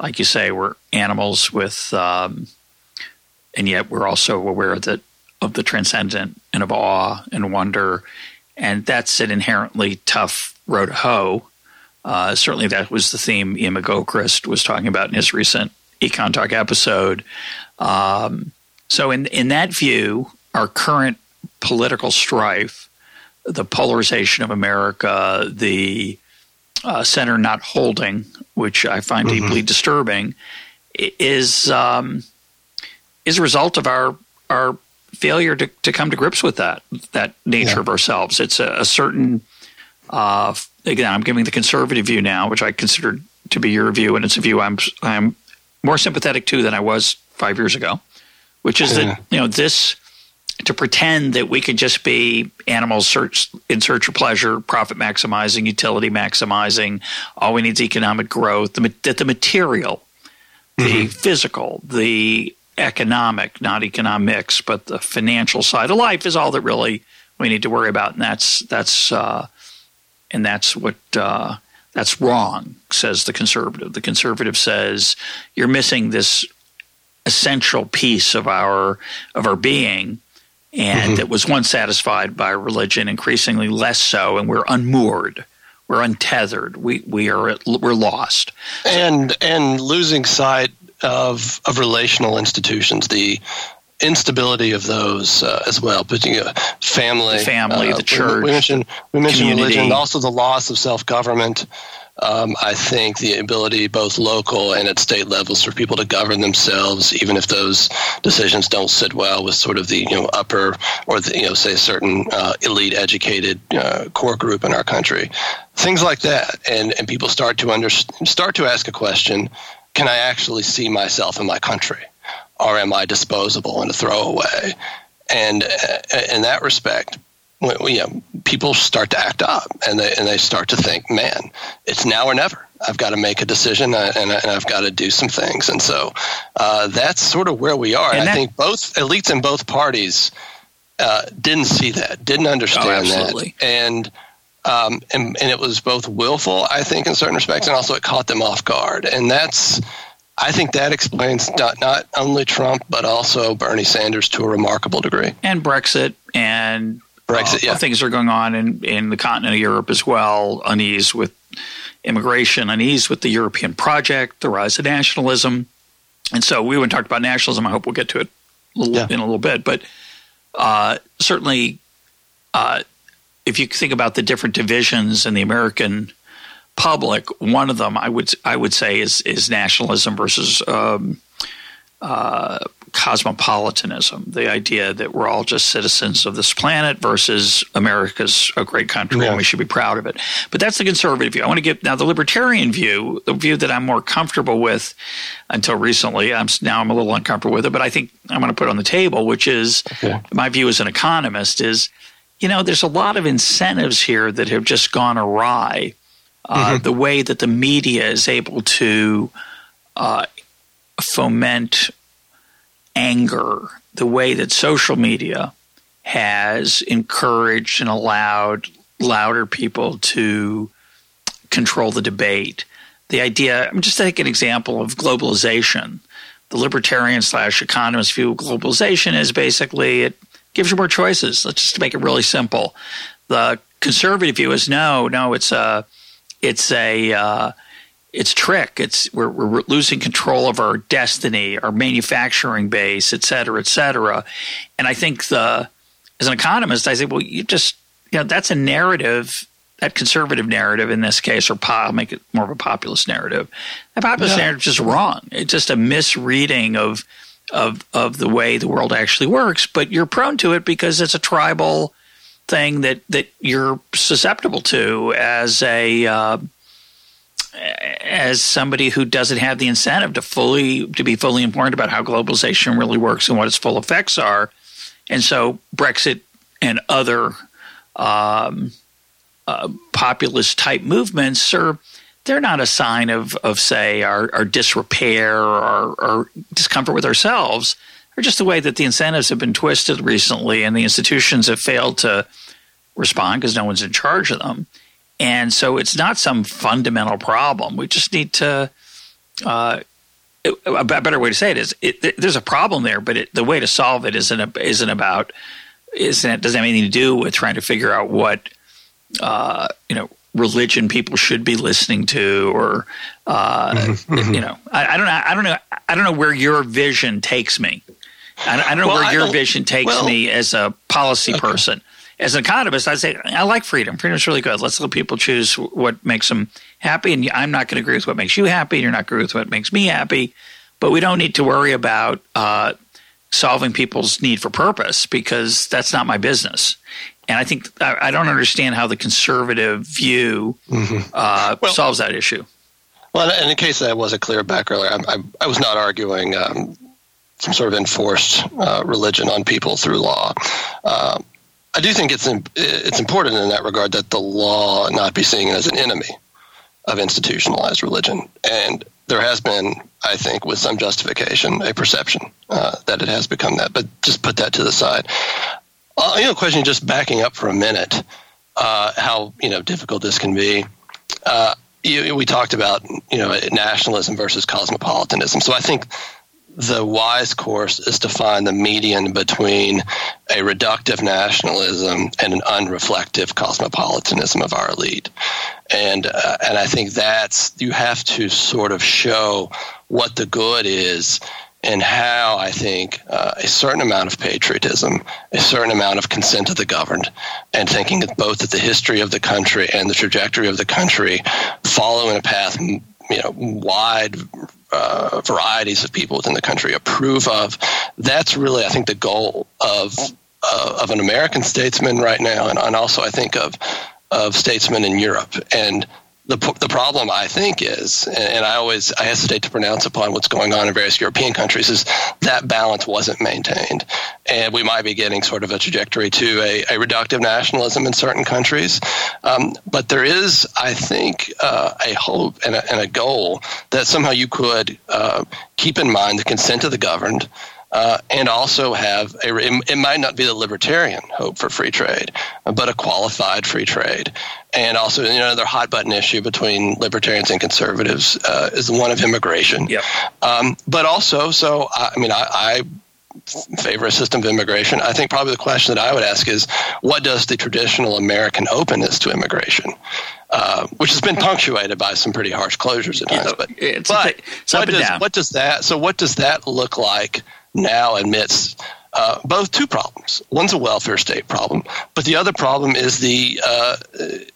Speaker 1: like you say we're animals with um, and yet we're also aware that of the transcendent and of awe and wonder and that's an inherently tough road to hoe uh, certainly, that was the theme Iain McGilchrist was talking about in his recent Econ Talk episode. Um, so, in in that view, our current political strife, the polarization of America, the uh, center not holding, which I find mm-hmm. deeply disturbing, is um, is a result of our our failure to, to come to grips with that that nature yeah. of ourselves. It's a, a certain uh, again, I'm giving the conservative view now, which I consider to be your view, and it's a view I'm I'm more sympathetic to than I was five years ago, which is yeah. that you know this to pretend that we could just be animals search in search of pleasure, profit maximizing, utility maximizing. All we need is economic growth. The, that the material, the mm-hmm. physical, the economic, not economics, but the financial side of life is all that really we need to worry about, and that's that's uh, and that's what uh, that's wrong, says the conservative. The conservative says you're missing this essential piece of our of our being, and mm-hmm. that was once satisfied by religion, increasingly less so, and we're unmoored. We're untethered. We we are we're lost.
Speaker 2: And and losing sight of of relational institutions. The instability of those uh, as well. But you know, family,
Speaker 1: the family,
Speaker 2: uh,
Speaker 1: the church.
Speaker 2: We, we mentioned we mentioned religion, also the loss of self government. Um, I think the ability, both local and at state levels, for people to govern themselves, even if those decisions don't sit well with sort of the you know upper or the, you know say certain uh, elite educated uh, core group in our country, things like that, and and people start to under, start to ask a question: Can I actually see myself in my country? Or am I disposable and a throwaway? And uh, in that respect, you know, people start to act up and they and they start to think, man, it's now or never. I've got to make a decision uh, and, and I've got to do some things. And so uh, that's sort of where we are. And, and I think both elites in both parties uh, didn't see that, didn't understand oh, that, and. Um, and, and it was both willful, I think, in certain respects, and also it caught them off guard. And that's I think that explains not, not only Trump, but also Bernie Sanders to a remarkable degree.
Speaker 1: And Brexit and
Speaker 2: Brexit, uh, yeah.
Speaker 1: things are going on in, in the continent of Europe as well. Unease with immigration, unease with the European project, the rise of nationalism. And so we haven't talked about nationalism. I hope we'll get to it a little, yeah. in a little bit. But uh, certainly, uh, if you think about the different divisions in the American public, one of them I would I would say is is nationalism versus um, uh, cosmopolitanism, the idea that we're all just citizens of this planet versus America's a great country yeah. and we should be proud of it. But that's the conservative view. I want to get now the libertarian view, the view that I'm more comfortable with until recently. I'm now I'm a little uncomfortable with it, but I think I'm going to put it on the table, which is my view as an economist is, you know, there's a lot of incentives here that have just gone awry. Uh, mm-hmm. The way that the media is able to uh, foment anger the way that social media has encouraged and allowed louder people to control the debate. The idea, I'm just take an example of globalization. The libertarian slash economist view of globalization is basically it gives you more choices. Let's just make it really simple. The conservative view is no, no, it's a, it's a, uh, it's trick. It's we're, we're losing control of our destiny, our manufacturing base, et cetera, et cetera. And I think the as an economist, I say, well, you just you know that's a narrative, that conservative narrative in this case, or I'll make it more of a populist narrative. That populist yeah. narrative is just wrong. It's just a misreading of of of the way the world actually works. But you're prone to it because it's a tribal thing that that you're susceptible to as a uh, as somebody who doesn't have the incentive to fully to be fully informed about how globalization really works and what its full effects are, and so Brexit and other um, uh, populist type movements are they're not a sign of of say our, our disrepair or our discomfort with ourselves. They're just the way that the incentives have been twisted recently, and the institutions have failed to respond because no one's in charge of them. And so it's not some fundamental problem. We just need to. Uh, a better way to say it is it, there's a problem there, but it, the way to solve it isn't isn't about isn't doesn't have anything to do with trying to figure out what uh, you know religion people should be listening to or uh, you know I, I, don't know I don't know I don't know where your vision takes me. I, I don't know well, where your vision takes well, me as a policy okay. person as an economist, I'd say I like freedom. Freedom's really good. Let's let people choose what makes them happy. And I'm not going to agree with what makes you happy. And you're not gonna agree with what makes me happy. But we don't need to worry about uh, solving people's need for purpose because that's not my business. And I think I, I don't understand how the conservative view mm-hmm. uh, well, solves that issue.
Speaker 2: Well, in case that wasn't clear back earlier, I, I, I was not arguing um, some sort of enforced uh, religion on people through law. Uh, I do think it's it's important in that regard that the law not be seen as an enemy of institutionalized religion, and there has been, I think, with some justification, a perception uh, that it has become that. But just put that to the side. Uh, you know, question just backing up for a minute, uh, how you know difficult this can be. Uh, you, we talked about you know nationalism versus cosmopolitanism, so I think the wise course is to find the median between a reductive nationalism and an unreflective cosmopolitanism of our elite. And uh, and I think that's you have to sort of show what the good is and how I think uh, a certain amount of patriotism, a certain amount of consent of the governed, and thinking both that the history of the country and the trajectory of the country follow in a path you know wide uh, varieties of people within the country approve of. That's really, I think, the goal of uh, of an American statesman right now, and, and also I think of of statesmen in Europe. And the, the problem I think is, and I always I hesitate to pronounce upon what's going on in various European countries, is that balance wasn't maintained, and we might be getting sort of a trajectory to a, a reductive nationalism in certain countries. Um, but there is, I think, uh, a hope and a, and a, goal that somehow you could uh, keep in mind the consent of the governed uh, and also have a, it might not be the libertarian hope for free trade, but a qualified free trade. And also, you know, another hot button issue between libertarians and conservatives uh, is the one of immigration.
Speaker 1: Yep.
Speaker 2: Um, but also, so I mean, I, I favor a system of immigration. I think probably the question that I would ask is, what does the traditional American openness to immigration, uh, which has been punctuated by some pretty harsh closures at times, but, but what, does, what does that? So what does that look like now admits uh, both two problems. One's a welfare state problem, but the other problem is the uh,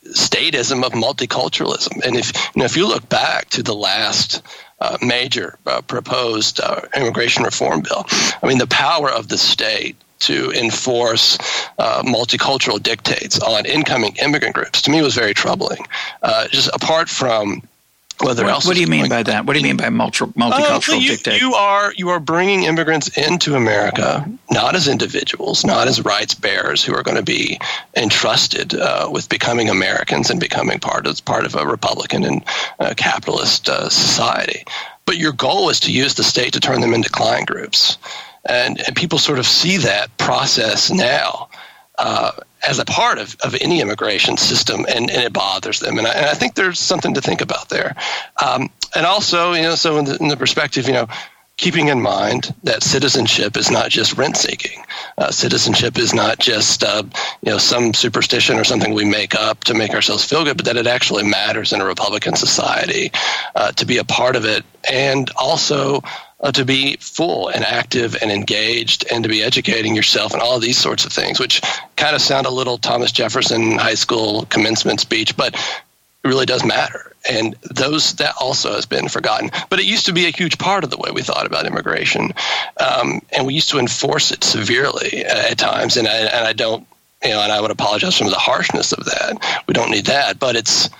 Speaker 2: statism of multiculturalism. And if you know, if you look back to the last uh, major uh, proposed uh, immigration reform bill. I mean, the power of the state to enforce uh, multicultural dictates on incoming immigrant groups to me was very troubling. Uh, just apart from whether
Speaker 1: what,
Speaker 2: else.
Speaker 1: What do you mean by that? What do you mean by multi- multicultural uh, you, dictate?
Speaker 2: You are you are bringing immigrants into America not as individuals, not as rights bearers who are going to be entrusted uh, with becoming Americans and becoming part of part of a Republican and uh, capitalist uh, society. But your goal is to use the state to turn them into client groups, and and people sort of see that process now. As a part of, of any immigration system, and, and it bothers them. And I, and I think there's something to think about there. Um, and also, you know, so in the, in the perspective, you know, keeping in mind that citizenship is not just rent seeking. Uh, citizenship is not just uh, you know some superstition or something we make up to make ourselves feel good, but that it actually matters in a Republican society uh, to be a part of it, and also uh, to be full and active and engaged and to be educating yourself and all these sorts of things, which kind of sound a little Thomas Jefferson high school commencement speech, but it really does matter. And those that also has been forgotten. But it used to be a huge part of the way we thought about immigration, um, and we used to enforce it severely at times. And I, and I don't, you know, and I would apologize for the harshness of that. We don't need that, but it's,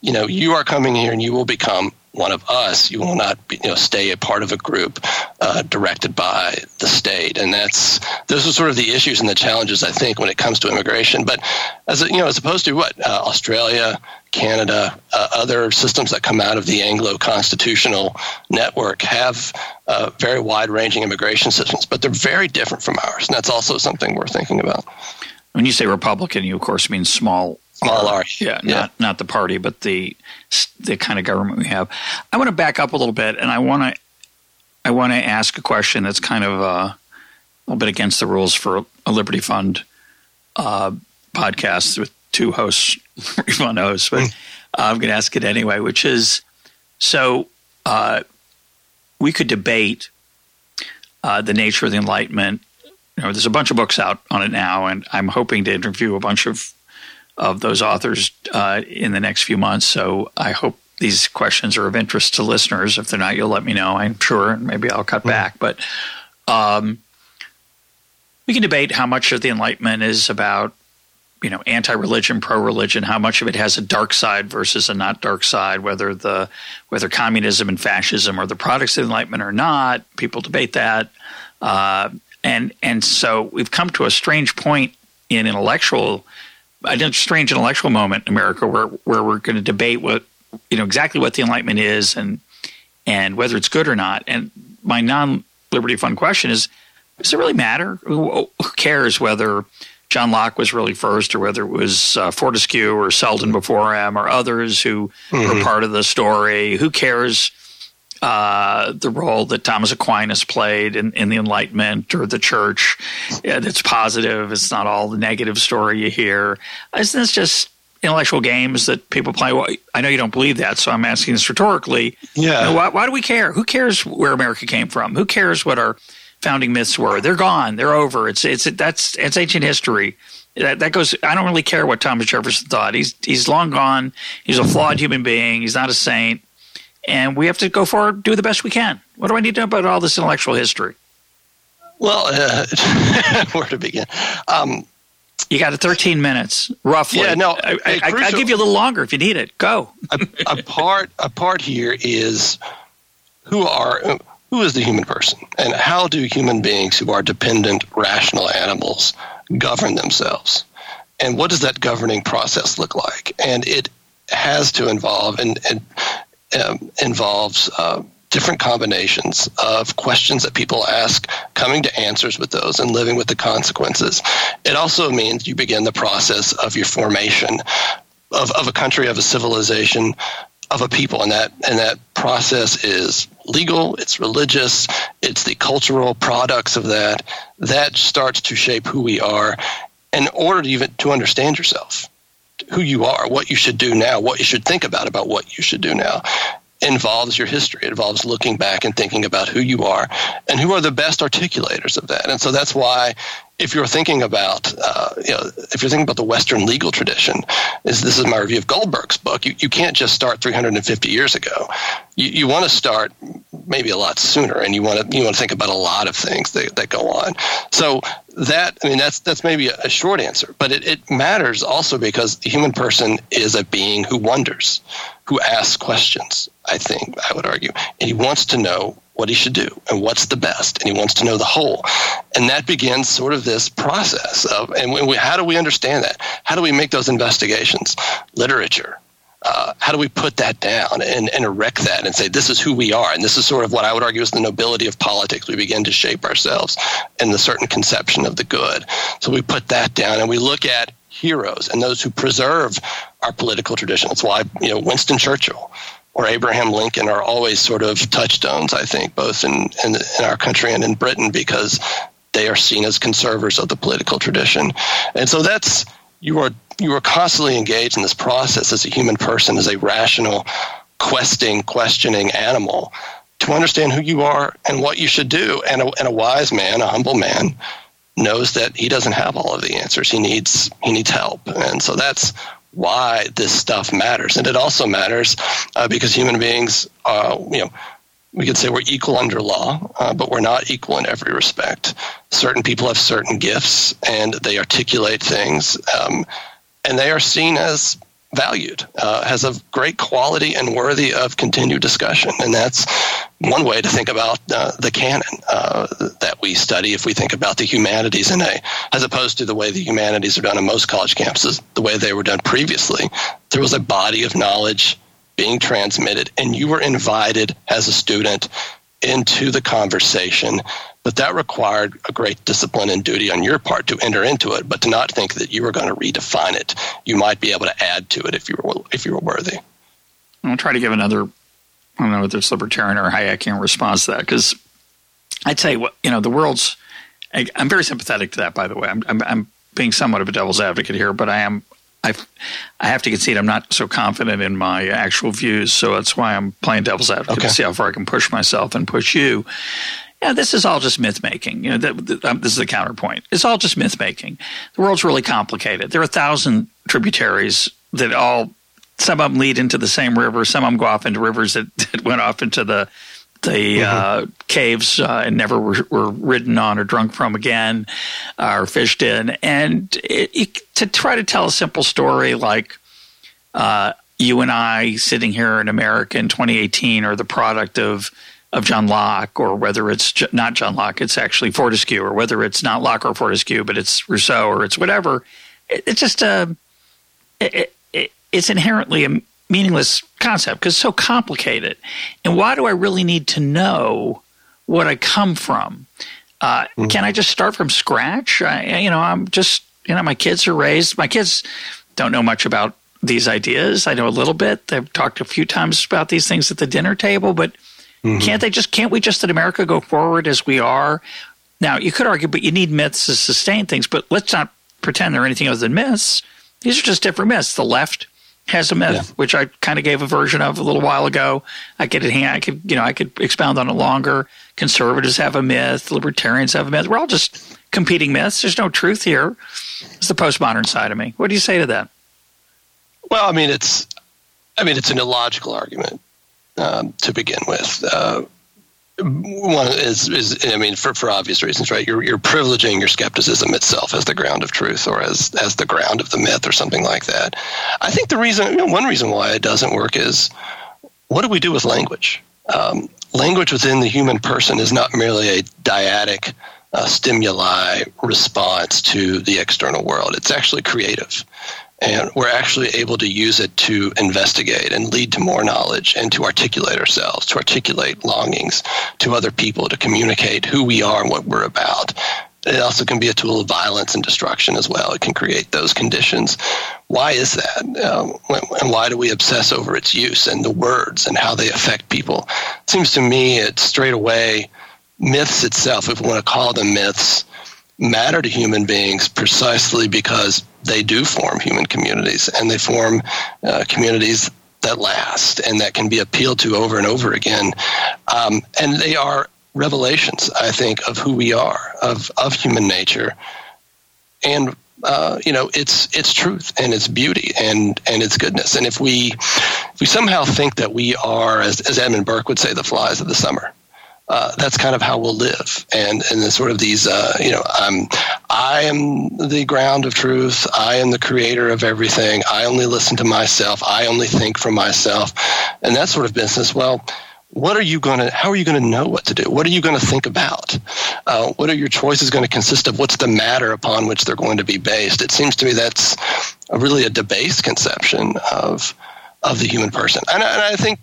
Speaker 2: you know, you are coming here and you will become one of us. You will not, be, you know, stay a part of a group uh, directed by the state, and that's those are sort of the issues and the challenges I think when it comes to immigration. But as you know, as opposed to what uh, Australia, Canada, uh, other systems that come out of the Anglo constitutional network have uh, very wide-ranging immigration systems, but they're very different from ours, and that's also something we're thinking about.
Speaker 1: When you say Republican, you of course mean small
Speaker 2: small r.
Speaker 1: Yeah, yeah, not not the party, but the the kind of government we have. I want to back up a little bit, and I want to I want to ask a question that's kind of uh, a little bit against the rules for a Liberty Fund uh, podcast with two hosts, Liberty Fund hosts, but mm. I'm going to ask it anyway. Which is so uh, we could debate uh, the nature of the Enlightenment. You know, there's a bunch of books out on it now, and I'm hoping to interview a bunch of of those authors uh, in the next few months. So I hope these questions are of interest to listeners. If they're not, you'll let me know. I'm sure, and maybe I'll cut mm-hmm. back. But um, we can debate how much of the Enlightenment is about, you know, anti-religion, pro-religion. How much of it has a dark side versus a not dark side. Whether the whether communism and fascism are the products of the Enlightenment or not. People debate that, uh, and and so we've come to a strange point in intellectual a strange intellectual moment in America where where we're going to debate what you know exactly what the Enlightenment is and and whether it's good or not. And my non Liberty Fund question is: Does it really matter? Who, who cares whether John Locke was really first, or whether it was uh, Fortescue or Selden before him, or others who mm-hmm. were part of the story? Who cares? Uh, the role that Thomas Aquinas played in, in the Enlightenment or the Church. Yeah, that's positive. It's not all the negative story you hear. Isn't this just intellectual games that people play? Well, I know you don't believe that, so I'm asking this rhetorically.
Speaker 2: Yeah.
Speaker 1: You know, why, why do we care? Who cares where America came from? Who cares what our founding myths were? They're gone. They're over. It's it's that's it's ancient history. That, that goes. I don't really care what Thomas Jefferson thought. He's he's long gone. He's a flawed human being. He's not a saint and we have to go forward, do the best we can. What do I need to know about all this intellectual history?
Speaker 2: Well, uh, where to begin? Um,
Speaker 1: you got 13 minutes, roughly.
Speaker 2: Yeah, no,
Speaker 1: I, I, will give you a little longer if you need it. Go.
Speaker 2: a, a, part, a part here is who are who is the human person, and how do human beings who are dependent, rational animals govern themselves, and what does that governing process look like? And it has to involve, and, and um, involves uh, different combinations of questions that people ask, coming to answers with those, and living with the consequences. It also means you begin the process of your formation of, of a country, of a civilization, of a people, and that and that process is legal, it's religious, it's the cultural products of that. That starts to shape who we are in order to even to understand yourself who you are, what you should do now, what you should think about about what you should do now. Involves your history. It involves looking back and thinking about who you are and who are the best articulators of that. And so that's why if you're thinking about, uh, you know, if you're thinking about the Western legal tradition, is this is my review of Goldberg's book. You, you can't just start 350 years ago. You, you want to start maybe a lot sooner, and you want to you want to think about a lot of things that, that go on. So that I mean that's that's maybe a, short answer, but it, it matters also because the human person is a being who wonders, who asks questions. I think I would argue, and he wants to know what he should do and what's the best, and he wants to know the whole. And that begins sort of this process of, and we, how do we understand that? How do we make those investigations? Literature. Uh, how do we put that down and, and erect that and say this is who we are and this is sort of what i would argue is the nobility of politics we begin to shape ourselves in the certain conception of the good so we put that down and we look at heroes and those who preserve our political tradition that's why you know winston churchill or Abraham Lincoln are always sort of touchstones, I think, both in, in, in our country and in Britain, because they are seen as conservers of the political tradition. And so that's you are you are constantly engaged in this process as a human person, as a rational, questing, questioning animal to understand who you are and what you should do. And a, and a wise man, a humble man, knows that he doesn't have all of the answers. He needs he needs help. And so that's why this stuff matters. And it also matters uh, because human beings, uh, you know, we could say we're equal under law, uh, but we're not equal in every respect. Certain people have certain gifts and they articulate things, um, and they are seen as valued, uh, has a great quality and worthy of continued discussion. And that's one way to think about uh, the canon uh, that we study if we think about the humanities in a, as opposed to the way the humanities are done in most college campuses, the way they were done previously. There was a body of knowledge being transmitted, and you were invited as a student into the conversation but that required a great discipline and duty on your part to enter into it, but to not think that you were going to redefine it. You might be able to add to it if you were if you were worthy.
Speaker 1: I'll try to give another, I don't know whether it's libertarian or Hayekian response to that, because I'd say, what you know, the world's. I, am very sympathetic to that, by the way. I'm, I'm, I'm being somewhat of a devil's advocate here, but I am i I have to concede I'm not so confident in my actual views, so that's why I'm playing devil's advocate okay. to see how far I can push myself and push you yeah, this is all just myth making. You know, the, the, um, this is the counterpoint. It's all just myth making. The world's really complicated. There are a thousand tributaries that all, some of them lead into the same river. Some of them go off into rivers that, that went off into the the mm-hmm. uh, caves uh, and never were, were, ridden on or drunk from again uh, or fished in. And it, it, to try to tell a simple story like uh, you and I sitting here in America in 2018 are the product of of John Locke, or whether it's not John Locke, it's actually Fortescue, or whether it's not Locke or Fortescue, but it's Rousseau or it's whatever. It, it's just a, it, it, it's inherently a meaningless concept because it's so complicated. And why do I really need to know what I come from? Uh, mm-hmm. Can I just start from scratch? I, you know, I'm just, you know, my kids are raised. My kids don't know much about these ideas. I know a little bit. They've talked a few times about these things at the dinner table, but Mm-hmm. Can't they just can't we just in America go forward as we are? Now you could argue, but you need myths to sustain things. But let's not pretend they're anything other than myths. These are just different myths. The left has a myth, yeah. which I kind of gave a version of a little while ago. I could I could you know I could expound on it longer. Conservatives have a myth. Libertarians have a myth. We're all just competing myths. There's no truth here. It's the postmodern side of me. What do you say to that?
Speaker 2: Well, I mean, it's I mean, it's an illogical argument um, to begin with. Uh, one is, is I mean, for, for obvious reasons, right? You're, you're privileging your skepticism itself as the ground of truth or as, as the ground of the myth or something like that. I think the reason, you know, one reason why it doesn't work is what do we do with language? Um, language within the human person is not merely a dyadic uh, stimuli response to the external world. It's actually creative and we're actually able to use it to investigate and lead to more knowledge and to articulate ourselves, to articulate longings to other people, to communicate who we are and what we're about. It also can be a tool of violence and destruction as well. It can create those conditions. Why is that? Um, and why do we obsess over its use and the words and how they affect people? It seems to me it's straight away myths itself, if we want to call them myths, matter to human beings precisely because they do form human communities and they form uh, communities that last and that can be appealed to over and over again. Um, and they are revelations, I think, of who we are, of, of human nature. And uh, you know, it's it's truth and it's beauty and and it's goodness. And if we if we somehow think that we are, as, as Edmund Burke would say, the flies of the summer, uh, that's kind of how we'll live. And and the sort of these, uh, you know, I'm I am the ground of truth. I am the creator of everything. I only listen to myself. I only think for myself, and that sort of business. Well what are you going to how are you going to know what to do what are you going to think about uh, what are your choices going to consist of what's the matter upon which they're going to be based it seems to me that's a, really a debased conception of of the human person and, and i think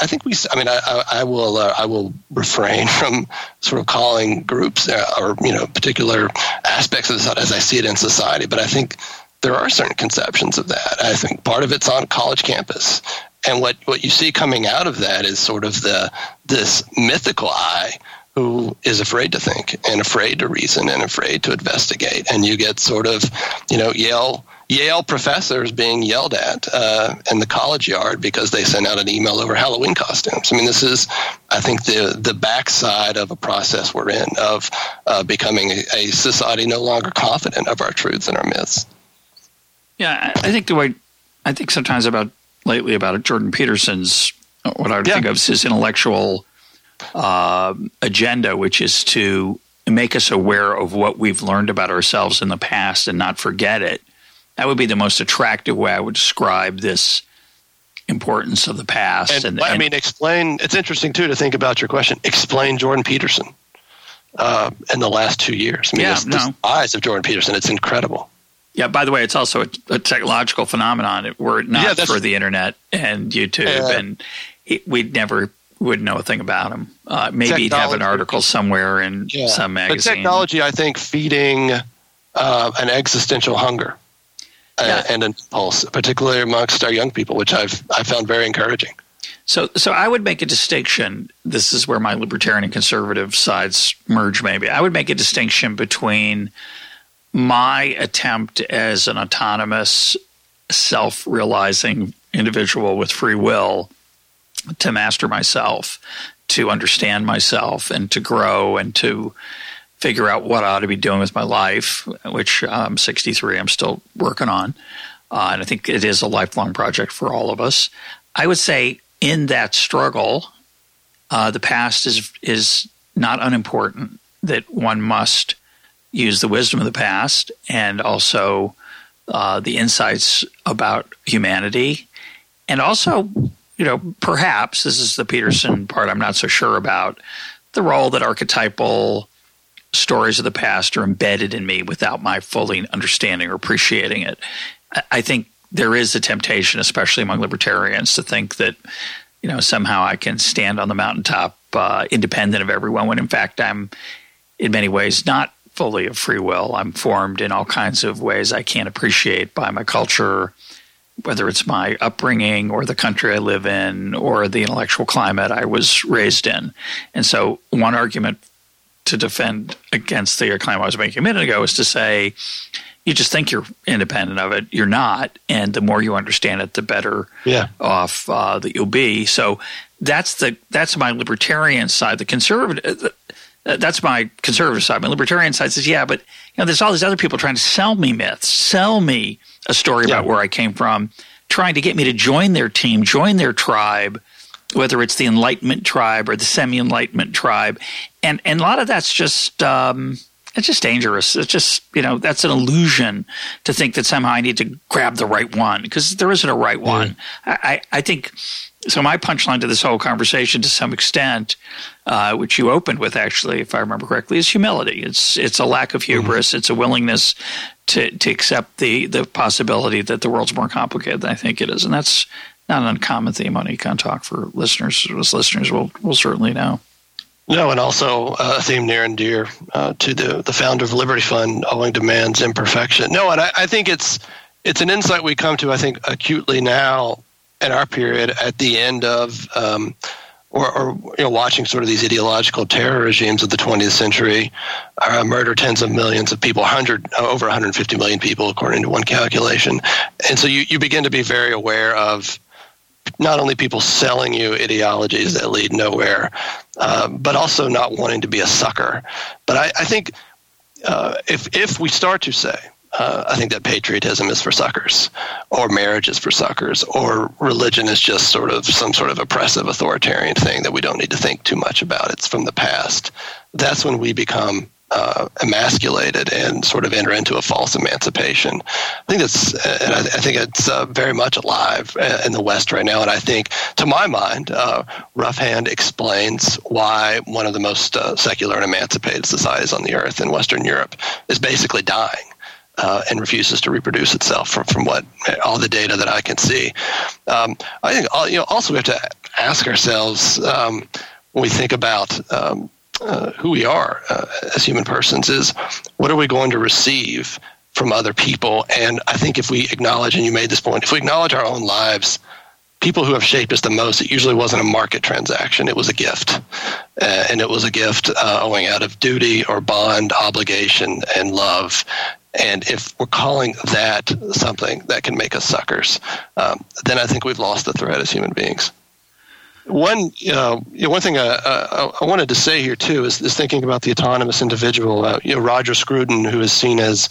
Speaker 2: I think we. I mean, I, I will. Uh, I will refrain from sort of calling groups uh, or you know particular aspects of this as I see it in society. But I think there are certain conceptions of that. I think part of it's on college campus, and what, what you see coming out of that is sort of the this mythical I who is afraid to think and afraid to reason and afraid to investigate. And you get sort of, you know, Yale Yale professors being yelled at uh, in the college yard because they sent out an email over Halloween costumes. I mean, this is, I think, the the backside of a process we're in of uh, becoming a, a, society no longer confident of our truths and our myths.
Speaker 1: Yeah, I think the way I think sometimes about lately about Jordan Peterson's what I would yeah. think of as his intellectual uh, agenda, which is to make us aware of what we've learned about ourselves in the past and not forget it. That would be the most attractive way I would describe this importance of the past.
Speaker 2: And, and, and I mean, explain. It's interesting too to think about your question. Explain Jordan Peterson uh, in the last two years. I mean, yeah, no. the eyes of Jordan Peterson. It's incredible.
Speaker 1: Yeah. By the way, it's also a, a technological phenomenon. Were it not yeah, for the internet and YouTube, uh, and it, we'd never would know a thing about him. Uh, maybe he'd have an article somewhere in yeah. some magazine.
Speaker 2: The technology, I think, feeding uh, an existential hunger Uh, yeah. and an impulse, particularly amongst our young people, which I've I found very encouraging.
Speaker 1: So, so I would make a distinction. This is where my libertarian and conservative sides merge. Maybe I would make a distinction between my attempt as an autonomous, self realizing individual with free will to master myself, to understand myself, and to grow and to figure out what I ought to be doing with my life, which I'm 63, I'm still working on. Uh, and I think it is a lifelong project for all of us. I would say in that struggle, uh, the past is is not unimportant. That one must use the wisdom of the past and also uh, the insights about humanity. And also, you know, perhaps this is the Peterson part I'm not so sure about the role that archetypal stories of the past are embedded in me without my fully understanding or appreciating it. I think there is a temptation, especially among libertarians, to think that you know somehow I can stand on the mountaintop uh, independent of everyone, when in fact I'm in many ways not fully of free will. I'm formed in all kinds of ways I can't appreciate by my culture, whether it's my upbringing or the country I live in or the intellectual climate I was raised in. And so, one argument to defend against the claim I was making a minute ago is to say, you just think you're independent of it. You're not, and the more you understand it, the better yeah. off uh, that you'll be. So that's the that's my libertarian side. The conservative uh, that's my conservative side. My libertarian side says, yeah, but you know, there's all these other people trying to sell me myths, sell me a story yeah. about where I came from, trying to get me to join their team, join their tribe, whether it's the Enlightenment tribe or the semi-Enlightenment tribe, and and a lot of that's just. Um, it's just dangerous. It's just, you know, that's an illusion to think that somehow I need to grab the right one because there isn't a right one. Mm. I, I think so my punchline to this whole conversation, to some extent, uh, which you opened with, actually, if I remember correctly, is humility. It's it's a lack of mm-hmm. hubris. Mm-hmm. It's a willingness to to accept the the possibility that the world's more complicated than I think it is, and that's not an uncommon theme on Econ Talk for listeners. As listeners will will certainly know.
Speaker 2: No, and also a theme near and dear uh, to the the founder of Liberty Fund, owing to man's imperfection. No, and I, I think it's it's an insight we come to, I think, acutely now in our period at the end of um, or, or, you know, watching sort of these ideological terror regimes of the 20th century uh, murder tens of millions of people, 100 uh, over 150 million people, according to one calculation. And so you, you begin to be very aware of not only people selling you ideologies that lead nowhere, uh, but also not wanting to be a sucker. But I, I think uh, if if we start to say, uh, I think that patriotism is for suckers, or marriage is for suckers, or religion is just sort of some sort of oppressive authoritarian thing that we don't need to think too much about. It's from the past. That's when we become uh, emasculated and sort of enter into a false emancipation. I think that's, and I, I think it's uh, very much alive uh, in the West right now. And I think, to my mind, uh, Rough Hand explains why one of the most uh, secular and emancipated societies on the earth in Western Europe is basically dying. Uh, and refuses to reproduce itself from, from what all the data that I can see. Um, I think you know also we have to ask ourselves um, when we think about um, uh, who we are uh, as human persons is what are we going to receive from other people? And I think if we acknowledge, and you made this point, if we acknowledge our own lives, people who have shaped us the most, it usually wasn't a market transaction. It was a gift. Uh, and it was a gift uh, owing out of duty or bond, obligation, and love. And if we're calling that something that can make us suckers, um, then I think we've lost the thread as human beings. One, uh, you know, one thing I, I, I, wanted to say here too is, is thinking about the autonomous individual. Uh, you know, Roger Scruton, who is seen as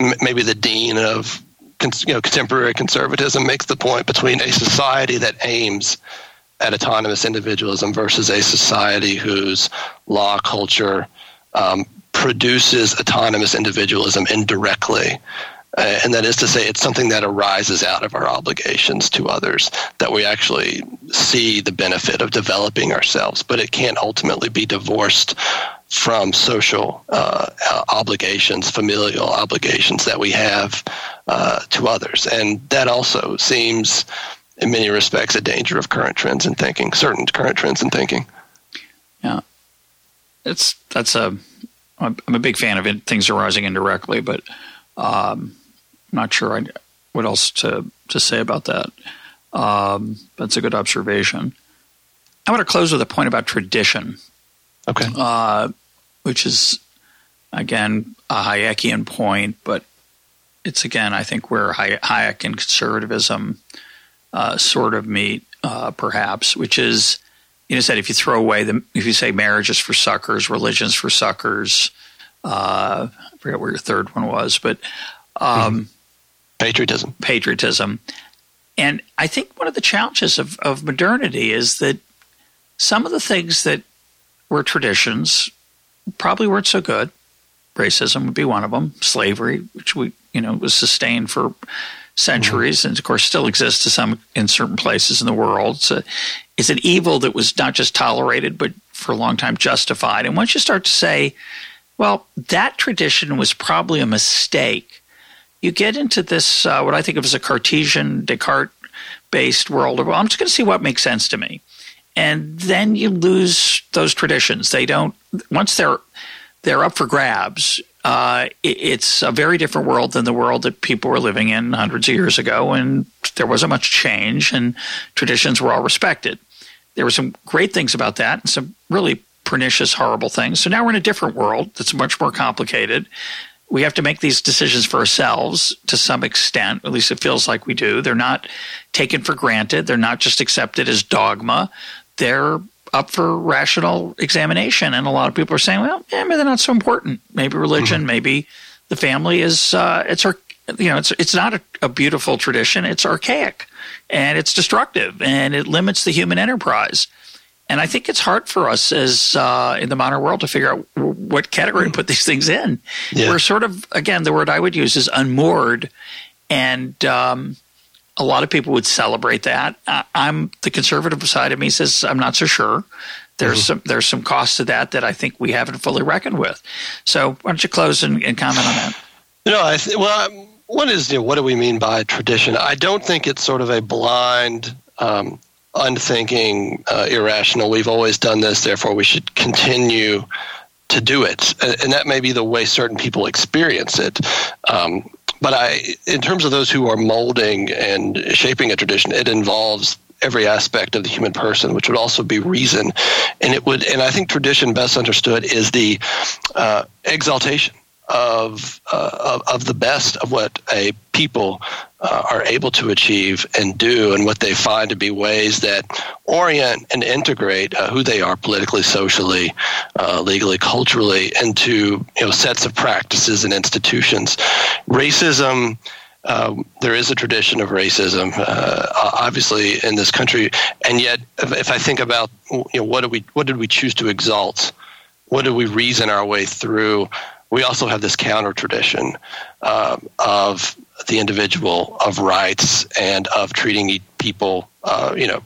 Speaker 2: m- maybe the dean of you know contemporary conservatism, makes the point between a society that aims at autonomous individualism versus a society whose law culture um, produces autonomous individualism indirectly. Uh, and that is to say, it's something that arises out of our obligations to others, that we actually see the benefit of developing ourselves, but it can't ultimately be divorced from social uh, obligations, familial obligations that we have uh, to others. And that also seems, in many respects, a danger of current trends in thinking, certain current trends in thinking.
Speaker 1: Yeah. It's, that's a, I'm a big fan of it, things arising indirectly, but um, not sure I, what else to, to say about that. Um, that's a good observation. I want to close with a point about tradition.
Speaker 2: Okay.
Speaker 1: Uh, which is, again, a Hayekian point, but it's, again, I think where Hayek and conservatism uh, sort of meet, uh, perhaps, which is, you know, said if you throw away the, if you say marriage is for suckers, religion's for suckers, uh, I forget where your third one was, but um, mm-hmm.
Speaker 2: Patriotism.
Speaker 1: Patriotism. And I think one of the challenges of, of modernity is that some of the things that were traditions probably weren't so good. Racism would be one of them. Slavery, which we you know was sustained for centuries, mm-hmm. and of course still exists to some in certain places in the world. A, it's an evil that was not just tolerated, but for a long time justified. And once you start to say, well, that tradition was probably a mistake you get into this, uh, what I think of as a Cartesian, Descartes based world well, I'm just going to see what makes sense to me. And then you lose those traditions. They don't, once they're, they're up for grabs, uh, it, it's a very different world than the world that people were living in hundreds of years ago. And there wasn't much change, and traditions were all respected. There were some great things about that and some really pernicious, horrible things. So now we're in a different world that's much more complicated we have to make these decisions for ourselves to some extent. At least it feels like we do. They're not taken for granted. They're not just accepted as dogma. They're up for rational examination. And a lot of people are saying, well, yeah, maybe they're not so important. Maybe religion, mm-hmm. maybe the family is, uh, it's, you know, it's, it's not a, a beautiful tradition. It's archaic and it's destructive and it limits the human enterprise. And I think it's hard for us as uh, in the modern world to figure out what category to put these things in. Yeah. We're sort of, again, the word I would use is unmoored. And um, a lot of people would celebrate that. I, am the conservative side of me says I'm not so sure. There's mm-hmm. some there's some costs to that that I think we haven't fully reckoned with. So why don't you close and, and comment on that?
Speaker 2: You know, I th- well, what is you know, what do we mean by tradition? I don't think it's sort of a blind um, unthinking, uh, irrational. We've always done this, therefore we should continue to do it. And that may be the way certain people experience it. Um, but I, in terms of those who are molding and shaping a tradition, it involves every aspect of the human person, which would also be reason. And it would, and I think tradition best understood is the uh, exaltation of, uh, of, of the best of what a people uh, are able to achieve and do, and what they find to be ways that orient and integrate uh, who they are politically, socially, uh, legally, culturally into you know sets of practices and institutions. Racism. Um, there is a tradition of racism, uh, obviously, in this country, and yet, if, if I think about, you know, what did we what did we choose to exalt? What did we reason our way through? We also have this counter tradition uh, of the individual, of rights, and of treating people, uh, you know,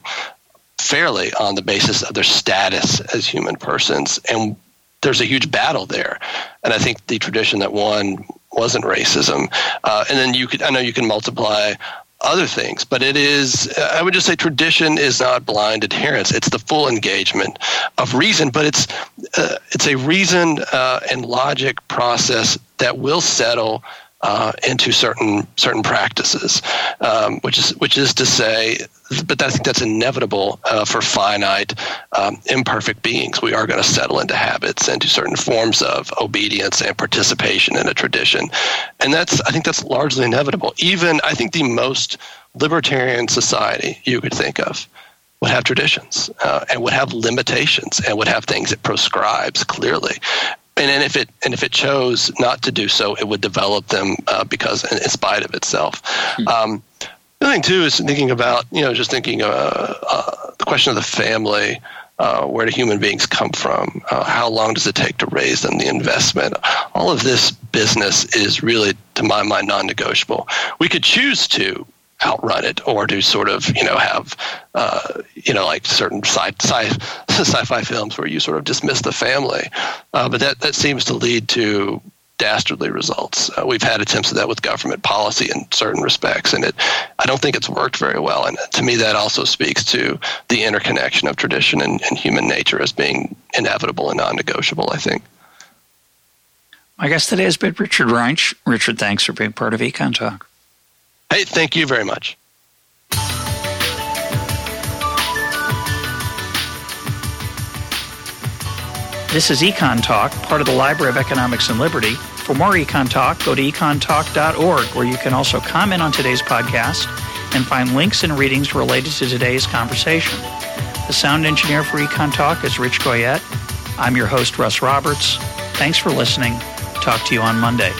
Speaker 2: fairly on the basis of their status as human persons. And there's a huge battle there. And I think the tradition that won wasn't racism. Uh, and then you could, I know you can multiply other things, but it is, I would just say tradition is not blind adherence. It's the full engagement of reason, but it's, uh, it's a reason uh, and logic process that will settle uh, into certain certain practices, um, which is which is to say, but I think that's inevitable uh, for finite, um, imperfect beings. We are going to settle into habits into certain forms of obedience and participation in a tradition, and that's I think that's largely inevitable. Even I think the most libertarian society you could think of would have traditions uh, and would have limitations and would have things it proscribes clearly and, and if it and if it chose not to do so, it would develop them uh, because in, in, spite of itself. Mm-hmm. Um, the thing too is thinking about you know just thinking uh, uh, the question of the family. Uh, where do human beings come from? Uh, how long does it take to raise them? The investment. All of this business is really, to my mind, non-negotiable. We could choose to outrun it or to sort of you know have uh, you know like certain sci sci sci-fi films where you sort of dismiss the family, uh, but that that seems to lead to dastardly results. Uh, we've had attempts at that with government policy in certain respects, and it I don't think it's worked very well. And to me, that also speaks to the interconnection of tradition and, and human nature as being inevitable and non-negotiable. I think.
Speaker 1: My guest today has been Richard Reinsch. Richard, thanks for being part of Econ Talk.
Speaker 2: Hey, thank you very much.
Speaker 1: This is Econ Talk, part of the Library of Economics and Liberty. For more Econ Talk, go to econtalk.org, where you can also comment on today's podcast and find links and readings related to today's conversation. The sound engineer for Econ Talk is Rich Goyette. I'm your host, Russ Roberts. Thanks for listening. Talk to you on Monday.